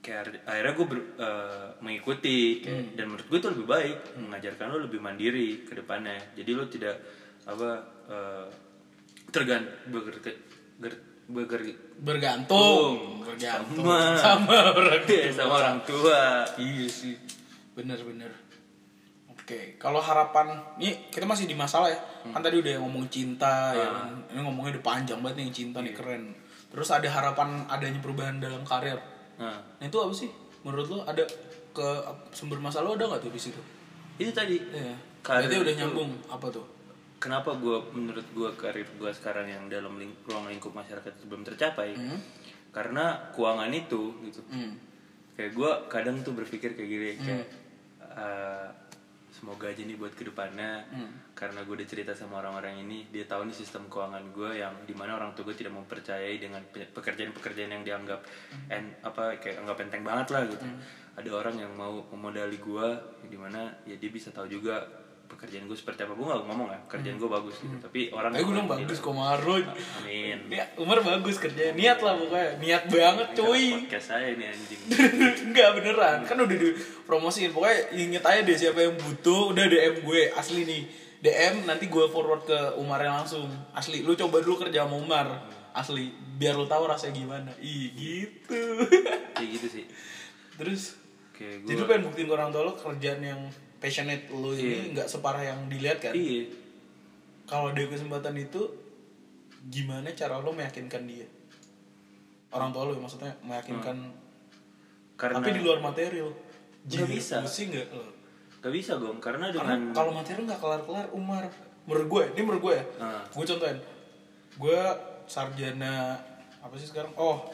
S2: kayak akhirnya gue ber- eh, mengikuti kayak, dan menurut gue itu lebih baik mengajarkan lo lebih mandiri ke depannya. Jadi lo tidak apa eh, beger, beger-
S1: Bergantung, bergantung
S2: Sama.
S1: sama orang
S2: Iya, sama orang tua
S1: Iya sih, bener-bener. Oke, kalau harapan, ini kita masih di masalah ya. Kan tadi udah ngomong cinta ya, kan. ini ngomongnya udah panjang banget nih cinta nih keren. Terus ada harapan adanya perubahan dalam karir.
S2: nah
S1: Nah itu apa sih? Menurut lo ada ke sumber masalah lo ada nggak tuh di situ?
S2: itu tadi
S1: Iya.
S2: Karir
S1: Berarti udah nyambung apa tuh?
S2: Kenapa gue menurut gue karir gue sekarang yang dalam ling ruang lingkup masyarakat itu belum tercapai? Karena keuangan itu gitu.
S1: Hmm.
S2: kayak gue kadang tuh berpikir kayak gini kayak eh, semoga aja nih buat ke depannya. Karena gue udah cerita sama orang-orang ini dia tahu nih sistem keuangan gue yang di mana orang tua gue tidak mempercayai dengan pe- pekerjaan-pekerjaan yang dianggap en apa kayak anggap enteng banget lah gitu. Ada orang yang mau memodali gue di mana ya dia bisa tahu juga pekerjaan gue seperti apa gue gak ngomong ya kerjaan gue bagus gitu. Tapi orang
S1: Eh gue bilang bagus Komaro.
S2: amin.
S1: Ya, Umar bagus kerjanya. Niat lah pokoknya. Niat banget cuy.
S2: podcast saya ini anjing.
S1: Enggak beneran. Kan udah dipromosiin pokoknya inget aja deh siapa yang butuh udah DM gue asli nih. DM nanti gue forward ke Umarnya langsung. Asli lu coba dulu kerja sama Umar. Asli biar lu tahu rasanya gimana. Ih gitu.
S2: Kayak gitu sih.
S1: Terus
S2: kayak gue
S1: jadi lu pengen buktiin ke orang tua lu kerjaan yang passionate lu ini nggak separah yang dilihat kan?
S2: Iya.
S1: Kalau ada kesempatan itu gimana cara lo meyakinkan dia? Orang tua lo ya, maksudnya meyakinkan.
S2: Karena
S1: tapi di luar material
S2: Nggak bisa.
S1: sih nggak lo?
S2: Gak bisa gom karena dengan
S1: kalau material nggak kelar kelar Umar. Menurut gue ini menurut gue ya.
S2: Ah.
S1: gue contohin. Gue sarjana apa sih sekarang? Oh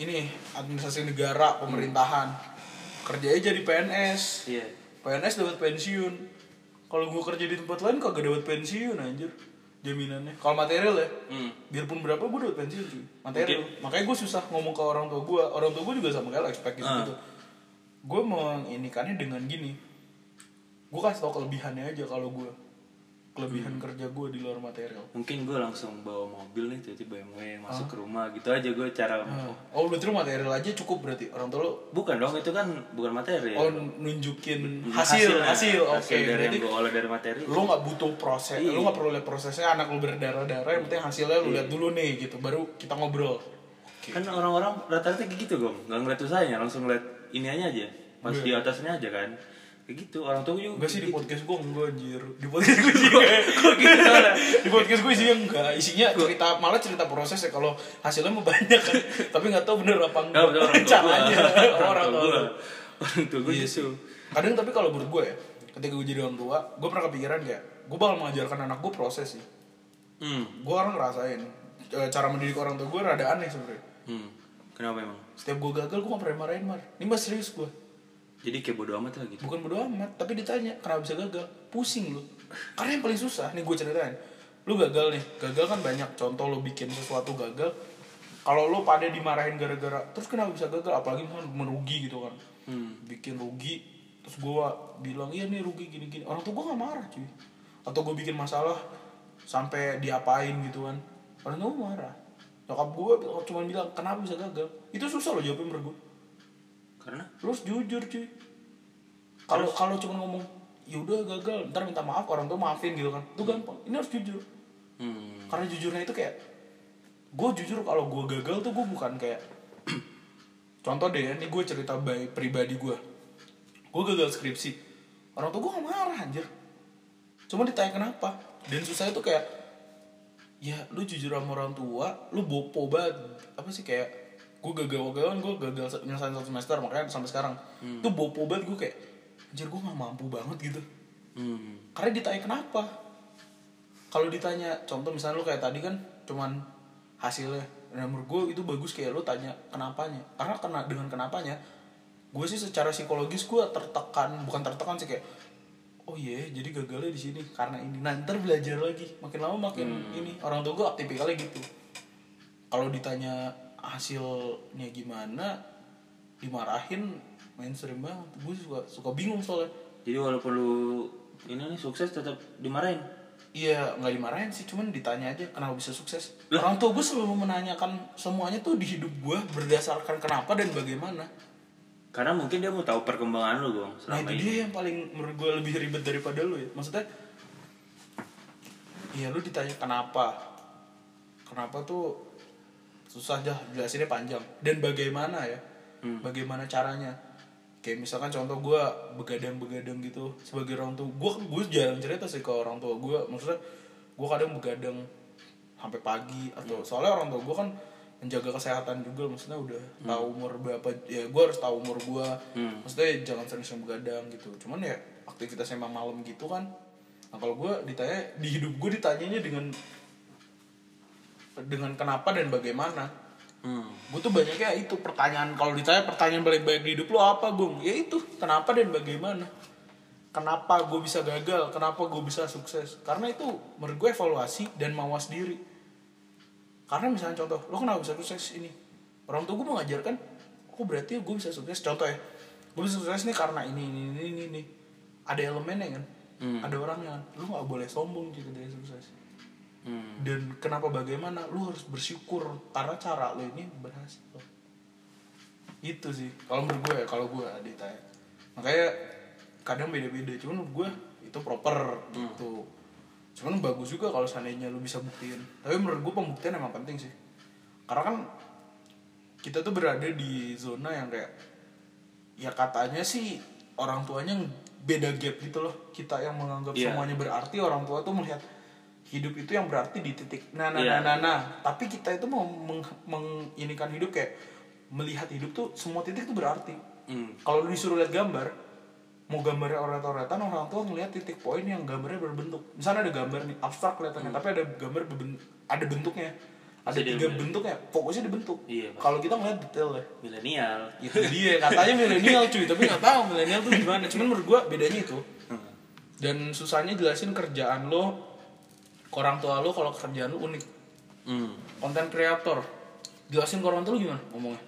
S1: ini administrasi negara pemerintahan. Kerjanya jadi PNS
S2: iya
S1: PNS dapat pensiun. Kalau gue kerja di tempat lain kagak dapat pensiun anjir. Jaminannya. Kalau material ya
S2: hmm.
S1: biarpun berapa gue dapat pensiun cuy. Material. Makanya gue susah ngomong ke orang tua gue orang tua gue juga sama kayak lo expect gitu, gitu. gue menginikannya dengan gini. Gue kasih tau kelebihannya aja kalau gue kelebihan kerja gue di luar material.
S2: Mungkin gue langsung bawa mobil nih tiba-tiba BMW masuk ke rumah gitu aja gue cara
S1: oh berarti lu material aja cukup berarti? Orang tua lu?
S2: Bukan dong itu kan bukan materi
S1: oh nunjukin hasil
S2: Hasilnya.
S1: hasil. oke
S2: Hasil dari
S1: berarti
S2: yang gue olah dari materi.
S1: lu nggak butuh proses
S2: Iya.
S1: lu nggak perlu lihat prosesnya anak lu berdarah darah yang penting hasilnya lu lihat dulu nih gitu. Baru kita ngobrol.
S2: Kan orang-orang rata-rata kayak gitu gong. Nggak ngeliat usahanya langsung ngeliat ini aja pas di atasnya aja kan kayak gitu orang tua juga
S1: enggak sih di podcast gue enggak anjir. Di podcast gue sih enggak
S2: gitu
S1: di podcast gue isinya enggak. Isinya cerita malah cerita proses ya kalau hasilnya mau banyak kan. Tapi nggak tahu bener apa
S2: Nggak,
S1: enggak.
S2: betul, orang tua gue
S1: caranya.
S2: Orang tua gue orang tua gue
S1: Iya
S2: gitu.
S1: Kadang tapi kalau menurut gue ya, ketika gue jadi orang tua, gue pernah kepikiran kayak, gue bakal mengajarkan anak gue proses sih.
S2: hmm.
S1: Gue orang ngerasain, e, cara mendidik orang tua gue rada aneh sebenarnya.
S2: hmm. Kenapa emang?
S1: Setiap gue gagal, gue gak pernah marahin mar. Ini mas serius gue.
S2: Jadi kayak bodo amat lah gitu
S1: Bukan bodo amat, tapi ditanya, kenapa bisa gagal? Pusing lu. Karena yang paling susah, nih gue ceritain. Lu gagal nih, gagal kan banyak. Contoh lu bikin sesuatu gagal, kalau lu pada dimarahin gara-gara, terus kenapa bisa gagal? Apalagi misalnya merugi gitu kan.
S2: hmm
S1: bikin rugi terus gue bilang iya nih rugi gini gini orang tuh gue gak marah cuy atau gue bikin masalah sampai diapain gitu kan orang tuh marah nyokap gue cuma bilang kenapa bisa gagal itu susah loh jawabnya menurut gue
S2: karena
S1: lu harus jujur cuy. Kalau kalau cuma ngomong yaudah gagal ntar minta maaf orang tuh maafin gitu kan. Itu gampang. Ini harus jujur.
S2: Hmm.
S1: Karena jujurnya itu kayak gue jujur kalau gue gagal tuh gue bukan kayak contoh deh ini gue cerita by pribadi gue gue gagal skripsi. Orang tuh gue gak marah anjir. Cuma ditanya kenapa. Dan susah itu kayak ya lu jujur sama orang tua lu bopo banget. Apa sih kayak gue gagal gagal gue gagal nyelesain satu semester makanya sampai sekarang. Itu bopo banget gue kayak anjir gue gak mampu banget gitu.
S2: Hmm.
S1: Karena ditanya kenapa? Kalau ditanya contoh misalnya lu kayak tadi kan cuman hasilnya. Nah menurut gue itu bagus kayak lu tanya kenapanya? Karena kena dengan kenapanya gue sih secara psikologis gue tertekan bukan tertekan sih kayak oh iya jadi gagalnya di sini karena ini. Nah ntar belajar lagi. Makin lama makin ini orang tua gue tipikalnya gitu. Kalau ditanya hasilnya gimana dimarahin mainstream banget gue suka suka bingung soalnya
S2: jadi walaupun lu ini nih sukses tetap dimarahin
S1: Iya nggak dimarahin sih, cuman ditanya aja kenapa bisa sukses. Orang tua gue selalu menanyakan semuanya tuh di hidup gue berdasarkan kenapa dan bagaimana.
S2: karena mungkin dia mau tahu perkembangan lu dong
S1: Nah itu
S2: ini
S1: dia yang paling menurut gue lebih ribet daripada lu ya. Maksudnya, iya lu ditanya kenapa, kenapa tuh susah dah jelasinnya panjang. Dan bagaimana ya, bagaimana caranya. Kayak misalkan contoh gue begadang-begadang gitu sebagai orang tua, gue gue jarang cerita sih ke orang tua gue. Maksudnya gue kadang begadang sampai pagi atau soalnya orang tua gue kan menjaga kesehatan juga. Maksudnya udah tahu umur berapa ya gue harus tahu umur gue maksudnya jangan sering-sering begadang gitu. Cuman ya aktivitasnya emang malam gitu kan. Nah kalau gue ditanya di hidup gue ditanyanya dengan dengan kenapa dan bagaimana.
S2: Hmm.
S1: Gue tuh banyaknya itu pertanyaan kalau ditanya pertanyaan paling baik di hidup lo apa gue ya itu kenapa dan bagaimana? Kenapa gue bisa gagal? Kenapa gue bisa sukses? Karena itu menurut gue evaluasi dan mawas diri. Karena misalnya contoh lo kenapa bisa sukses ini? Orang tua gue mengajarkan oh berarti gue bisa sukses? Contoh ya gue bisa sukses nih karena ini ini ini ini, ini. ada elemennya kan?
S2: Hmm.
S1: ada orangnya kan? Lo nggak boleh sombong gitu dari sukses
S2: hmm.
S1: Dan kenapa bagaimana? Lu harus bersyukur karena cara lu ini berhasil. Itu sih. Kalau menurut gue ya kalau gue ditanya makanya kadang beda-beda. Cuman menurut gue itu proper gitu. Cuman bagus juga kalau seandainya lu bisa buktiin. Tapi menurut gue pembuktian emang penting sih. Karena kan kita tuh berada di zona yang kayak ya katanya sih orang tuanya beda gap gitu loh. Kita yang menganggap
S2: Iya.
S1: semuanya berarti orang tua tuh melihat hidup itu yang berarti di titik nah nah
S2: Iya.
S1: nah nah, nah. tapi kita itu mau meng, menginikan hidup kayak melihat hidup tuh semua titik tuh berarti.
S2: Hmm.
S1: Kalau lu disuruh lihat gambar mau gambarnya oret-oretan orang tua ngelihat titik poin yang gambarnya berbentuk. Misalnya ada gambar nih abstrak kelihatannya tapi ada gambar berben- ada bentuknya. Ada tiga bentuknya fokusnya di bentuk.
S2: Iya,
S1: kalau kita ngeliat detail ya.
S2: Milenial.
S1: Itu dia katanya milenial cuy. Tapi nggak tahu milenial tuh gimana. Cuman menurut gua bedanya itu.
S2: Hmm.
S1: dan susahnya jelasin kerjaan lo orang tua lo kalau kerjaan lo unik.
S2: Hmm.
S1: Konten kreator jelasin ke orang tua lo gimana ngomongnya?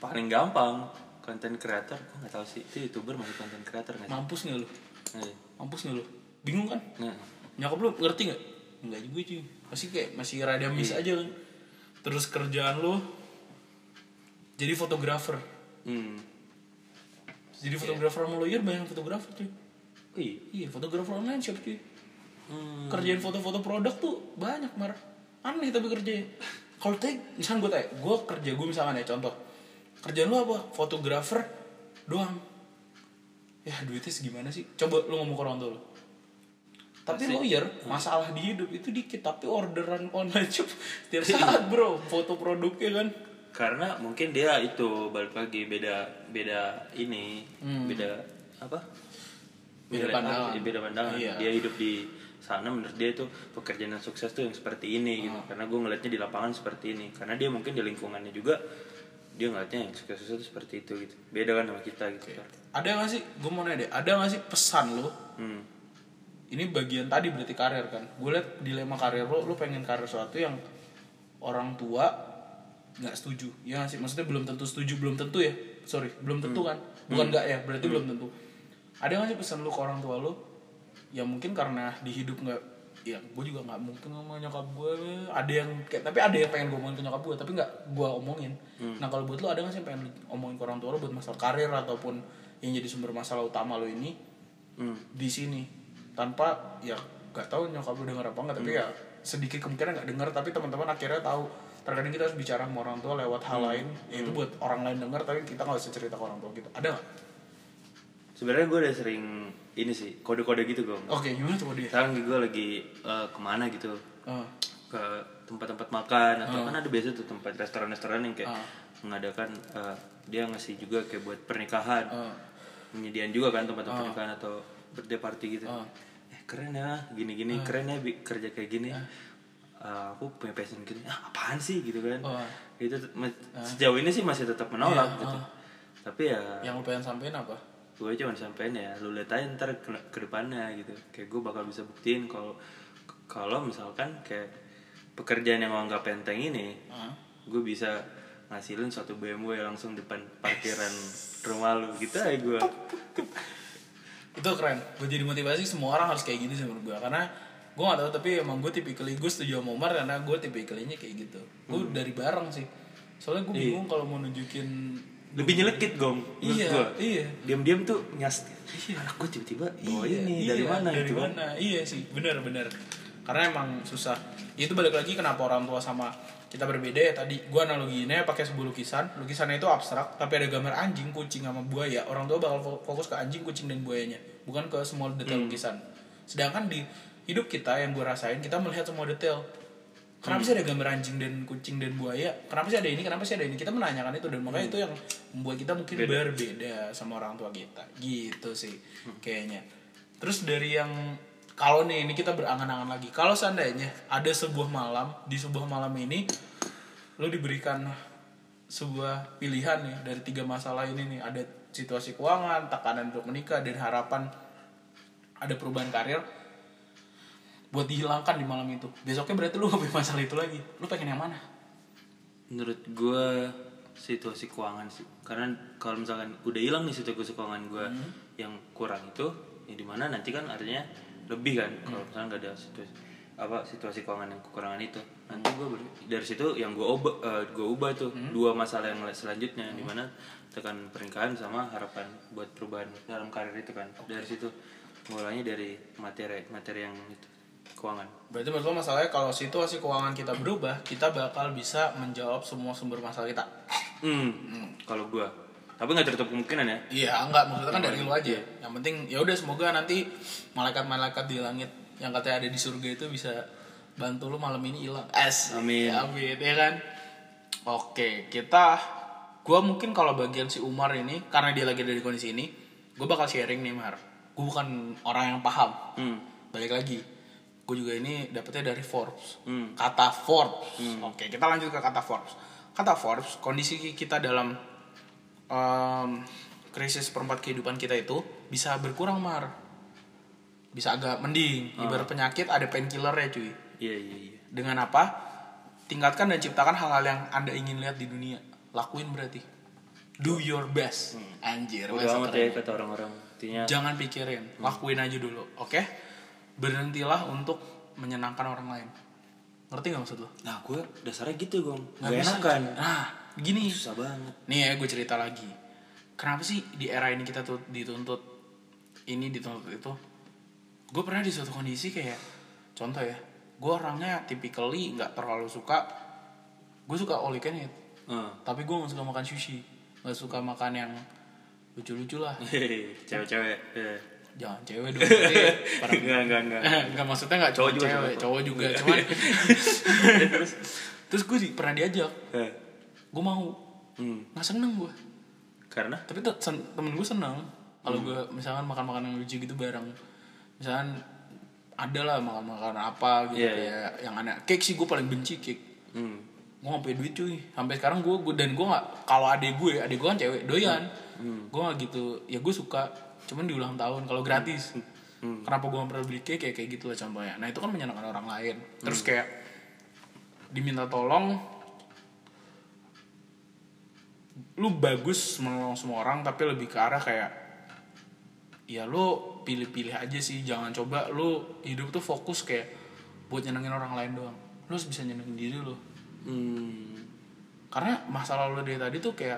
S2: Paling gampang konten kreator gue nggak tahu sih itu youtuber masih konten kreator nggak sih?
S1: Mampus nggak lo
S2: Iya.
S1: mampus nggak lo bingung kan?
S2: Nah,
S1: nyokap lu ngerti nggak? Nggak juga cuy. Masih kayak masih rada miss
S2: Iya.
S1: aja kan? Terus kerjaan lu? Jadi fotografer.
S2: Hmm.
S1: jadi fotografer sama lawyer banyak fotografer cuy.
S2: Iya.
S1: iya fotografer online shop cuy
S2: Hmm.
S1: kerjaan foto-foto produk tuh banyak mar aneh tapi kerjanya kalau tanya misalnya gue tanya gue kerja gue misalnya ya contoh kerjaan lu apa fotografer doang ya duitnya segimana sih coba lu ngomong ke orang tua lu tapi
S2: Pasti.
S1: lawyer masalah di hidup itu dikit tapi orderan online shop setiap saat bro foto produknya kan
S2: Karena mungkin dia itu balik lagi beda beda ini, beda apa?
S1: Hmm. Beda
S2: Ngeliat
S1: pandangan.
S2: Beda pandangan.
S1: Iya.
S2: Dia hidup di sana menurut dia itu pekerjaan yang sukses tuh yang seperti ini gitu.
S1: Hmm.
S2: Karena gue ngeliatnya di lapangan seperti ini. Karena dia mungkin di lingkungannya juga dia ngeliatnya yang sukses-sukses tuh seperti itu gitu. Beda kan sama kita gitu. Kar.
S1: ada gak sih gue mau nanya deh ada gak sih pesan lu
S2: Hmm.
S1: ini bagian tadi berarti karir kan gue liat dilema karir lo lo pengen karir sesuatu yang orang tua nggak setuju ya nggak sih maksudnya belum tentu setuju belum tentu ya sorry belum tentu kan bukan nggak ya berarti belum tentu ada nggak sih pesan lu ke orang tua lo yang mungkin karena di hidup nggak ya gue juga nggak mungkin ngomong nyokap gue ada yang kayak tapi ada yang pengen gue omongin ke nyokap gue tapi nggak gue omongin. Nah kalau buat lo ada nggak sih yang pengen omongin ke orang tua lo buat masalah karir ataupun yang jadi sumber masalah utama lo ini?
S2: Hmm.
S1: di sini. Tanpa ya nggak tahu nyokap lu denger apa enggak tapi ya sedikit kemungkinan nggak denger tapi teman-teman akhirnya tahu. Terkadang kita harus bicara sama orang tua lewat hal lain yaitu buat orang lain denger tapi kita nggak usah cerita ke orang tua kita. Ada nggak
S2: Sebenarnya gue udah sering ini sih kode-kode gitu gue.
S1: oke gimana tuh dia
S2: Sekarang gue lagi eh, ke mana gitu.
S1: Ah,
S2: ke tempat-tempat makan atau kan ada biasa tuh tempat restoran-restoran yang kayak
S1: Ah.
S2: mengadakan eh, dia ngasih juga kayak buat pernikahan.
S1: Ah,
S2: penyediaan juga kan tempat pernikahan atau birthday party gitu.
S1: Ah.
S2: eh keren ya gini-gini keren ya kerja kayak gini. Eh, aku punya passion gini ah, apaan sih? gitu kan.
S1: Ah.
S2: itu sejauh ini sih masih tetap menolak
S1: Iya,
S2: gitu.
S1: ah.
S2: tapi ya
S1: yang lu pengen sampein apa
S2: gue cuma sampein ya. Lu lihat aja ntar ke, ke depannya gitu. Kayak gue bakal bisa buktiin kalau kalau misalkan kayak pekerjaan yang anggap enteng ini
S1: Ah.
S2: gue bisa ngasilin suatu BMW langsung depan parkiran rumah lu. Gitu aja gue
S1: itu keren. Gue jadi motivasi semua orang harus kayak gini sih menurut gue karena gue gak tahu tapi emang gue tipikal gue setuju sama Umar karena gue tipikalnya kayak gitu. Gue dari bareng sih. Soalnya gue bingung kalau mau nunjukin
S2: lebih nyelekit gong
S1: Iya,
S2: gue
S1: iya.
S2: diam-diam tuh nyas.
S1: Iya.
S2: anak gue tiba-tiba bawa
S1: Iya,
S2: ini
S1: iya,
S2: dari mana
S1: dari
S2: kan
S1: mana? Iya sih benar benar. Karena emang susah. Itu balik lagi kenapa orang tua sama kita berbeda ya tadi. Gua analoginya pakai sebuah lukisan. Lukisannya itu abstrak tapi ada gambar anjing kucing sama buaya. Orang tua bakal fo- fokus ke anjing kucing dan buayanya. Bukan ke semua detail lukisan. Sedangkan di hidup kita yang gue rasain kita melihat semua detail kenapa sih ada gambar anjing dan kucing dan buaya? Kenapa sih ada ini? Kenapa sih ada ini? Kita menanyakan itu dan makanya itu yang membuat kita mungkin berbeda sama orang tua kita. Gitu sih kayaknya. Terus dari yang kalau nih ini kita berangan-angan lagi. Kalau seandainya ada sebuah malam di sebuah malam ini lo diberikan sebuah pilihan nih dari tiga masalah ini nih. Ada situasi keuangan tekanan untuk menikah dan harapan ada perubahan karir buat dihilangkan di malam itu. Besoknya berarti lu gak punya masalah itu lagi. Lu pengen yang mana?
S2: Menurut gue situasi keuangan sih. Karena kalau misalkan udah hilang nih situasi keuangan gue
S1: Hmm.
S2: yang kurang itu ya di mana nanti kan artinya lebih kan
S1: Hmm.
S2: kalau misalkan gak ada situasi apa situasi keuangan yang kekurangan itu. Nanti gue dari situ yang gue ubah gue ubah tuh
S1: Hmm.
S2: dua masalah yang selanjutnya di mana tekan pernikahan sama harapan buat perubahan dalam karir itu kan. Dari situ mulainya dari materi materi yang itu keuangan.
S1: Berarti menurut lo masalahnya kalau situasi keuangan kita berubah kita bakal bisa menjawab semua sumber masalah kita?
S2: Hmm, kalau gue tapi nggak tertutup kemungkinan ya?
S1: Iya enggak. Maksudnya kan dari lu aja. Yang penting ya udah semoga nanti malaikat-malaikat di langit yang katanya ada di surga itu bisa bantu lu malam ini hilang. Es.
S2: Amin.
S1: Ya, amin ya kan? Oke kita gua mungkin kalau bagian si Umar ini karena dia lagi ada di kondisi ini gue bakal sharing nih Mar. Gue bukan orang yang paham.
S2: Hmm.
S1: balik lagi gue juga ini dapetnya dari Forbes.
S2: Hmm.
S1: kata Forbes. Oke kita lanjut ke kata Forbes. Kata Forbes kondisi kita dalam em, krisis perempat kehidupan kita itu bisa berkurang mar. Bisa agak mending. Ibarat penyakit ada painkiller ya cuy.
S2: Iya iya iya.
S1: Dengan apa? Tingkatkan dan ciptakan hal-hal yang anda ingin lihat di dunia. Lakuin berarti. Do your best. Anjir
S2: udah amat ya kata orang-orang. Intinya
S1: Jangan pikirin, lakuin aja dulu, oke? Berhentilah untuk menyenangkan orang lain. Ngerti gak maksud lo
S2: nah gue dasarnya gitu gong. Gak
S1: bisa.
S2: enakan.
S1: nah gini.
S2: Susah banget.
S1: Nih ya gue cerita lagi. Kenapa sih di era ini kita tuh dituntut ini dituntut itu? Gue pernah di suatu kondisi kayak contoh ya gue orangnya typically nggak terlalu suka gue suka all you can eat.
S2: Heeh.
S1: tapi gue nggak suka makan sushi. Nggak suka makan yang lucu-lucu lah.
S2: Cewek-cewek eh.
S1: Jangan cewek dong
S2: enggak enggak enggak.
S1: Nggak maksudnya nggak cowok
S2: Cowok juga
S1: cewek cowok juga cuman
S2: terus?
S1: Terus gue di- pernah diajak.
S2: Eh.
S1: gue mau.
S2: Hmm.
S1: nggak seneng gue
S2: karena?
S1: Tapi temen gue seneng. Kalau gue misalkan makan makan yang lucu gitu bareng. Misalkan ada lah makan makanan apa gitu
S2: Iya,
S1: kayak yang aneh. Cake sih gue paling benci cake.
S2: Hmm.
S1: gue nggak duit cuy. Sampai sekarang gue dan gue nggak kalau adek gue adek gue kan cewek doyan. Gue nggak gitu ya gue suka cuman di ulang tahun kalau gratis. Kenapa gue pernah beli cake kayak kayak gitu lah contohnya. Nah itu kan menyenangkan orang lain. Terus kayak diminta tolong lu bagus menolong semua orang tapi lebih ke arah kayak ya lu pilih-pilih aja sih jangan coba. Lu hidup tuh fokus kayak buat nyenengin orang lain doang. Lu harus bisa nyenengin diri lu.
S2: Hmm.
S1: karena masalah lu dari tadi tuh kayak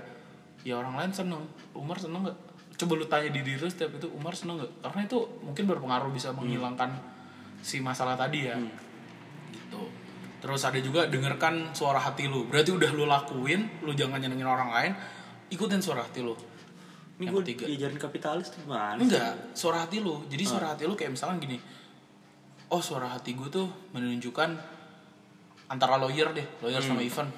S1: ya orang lain seneng. Umar seneng nggak coba lu tanya di diri lu setiap itu Umar seneng nggak? Karena itu mungkin berpengaruh bisa menghilangkan si masalah tadi ya. Gitu. Terus ada juga dengarkan suara hati lu. Berarti udah lu lakuin lu jangan nyenengin orang lain ikutin suara hati lu.
S2: Ini gue diajarin kapitalis tuh gimana
S1: enggak suara hati lu. Jadi suara hati lu kayak misalkan gini oh suara hati gue tuh menunjukkan antara lawyer deh lawyer sama event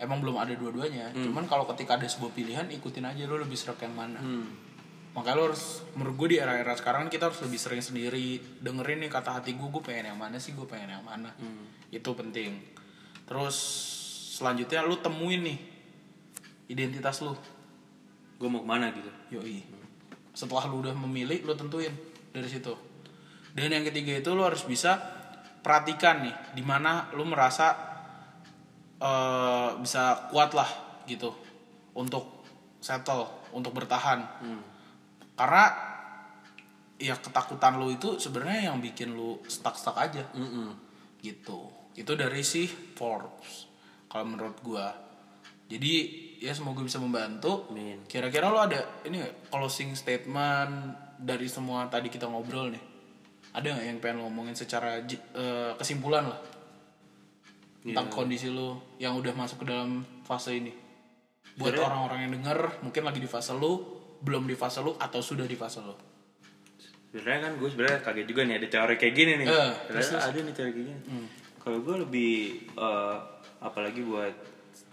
S1: emang belum ada dua-duanya. Cuman kalau ketika ada sebuah pilihan ikutin aja lu lebih serak yang mana.
S2: Hmm.
S1: makanya lu harus menurut gue di era-era sekarang kita harus lebih sering sendiri. Dengerin nih kata hati gue gue pengen yang mana sih gue pengen yang mana. Itu penting. Terus selanjutnya lu temuin nih identitas lu.
S2: Gue mau ke mana gitu?
S1: Yoi. Setelah lu udah memilih, lu tentuin dari situ. Dan yang ketiga itu lu harus bisa perhatikan nih, di mana lu merasa eh, bisa kuat lah gitu untuk settle, untuk bertahan. Karena ya ketakutan lu itu sebenarnya yang bikin lu stuck-stuck aja.
S2: Mm-mm.
S1: gitu. Itu dari si Forbes kalau menurut gua. Jadi ya semoga bisa membantu.
S2: Amin.
S1: kira-kira lo ada ini closing statement dari semua tadi kita ngobrol nih? Ada nggak yang pengen lo ngomongin secara eh, kesimpulan lah tentang kondisi lo yang udah masuk ke dalam fase ini. Buat orang-orang yang denger mungkin lagi di fase lo belum di fase lo atau sudah di fase lo
S2: sebenarnya kan gue sebenarnya kaget juga nih ada teori kayak gini nih. Ternyata ada nih teori kayak gini. Kalau gue lebih eh, apalagi buat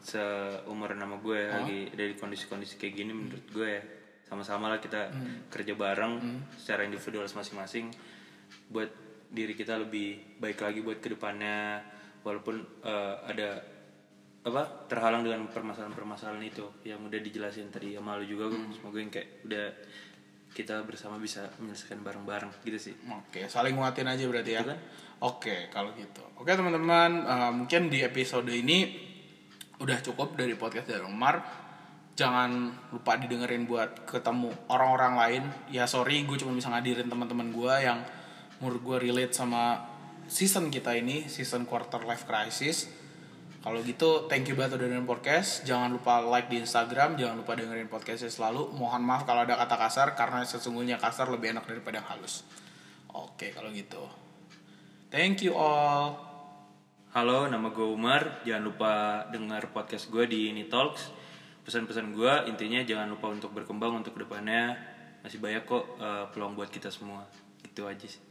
S2: seumur nama gue ya, lagi dari kondisi-kondisi kayak gini menurut gue ya. Sama-sama lah kita kerja bareng secara individual masing-masing. Buat diri kita lebih baik lagi buat ke depannya walaupun eh, ada apa terhalang dengan permasalahan-permasalahan itu yang udah dijelasin tadi sama lu juga gue semoga yang kayak udah kita bersama bisa menyelesaikan bareng-bareng gitu sih
S1: Oke, saling nguatin aja berarti ya.
S2: Gitu kan?
S1: Oke, kalau gitu. Oke teman-teman, eh, mungkin di episode ini udah cukup dari podcast dari Umar. Jangan lupa didengerin buat ketemu orang-orang lain. Ya sorry, gue cuma bisa ngadirin teman-teman gue yang menurut gue relate sama season kita ini, season quarter life crisis. Kalau gitu, thank you banget udah dengerin podcast. Jangan lupa like di Instagram, jangan lupa dengerin podcastnya selalu. Mohon maaf kalau ada kata kasar, karena sesungguhnya kasar lebih enak daripada yang halus. Oke, kalau gitu. Thank you all.
S2: Halo, nama gue Umar. Jangan lupa dengar podcast gue di Ini Talks. Pesan-pesan gue intinya jangan lupa untuk berkembang untuk ke depannya. Masih banyak kok eh, peluang buat kita semua. Itu aja sih.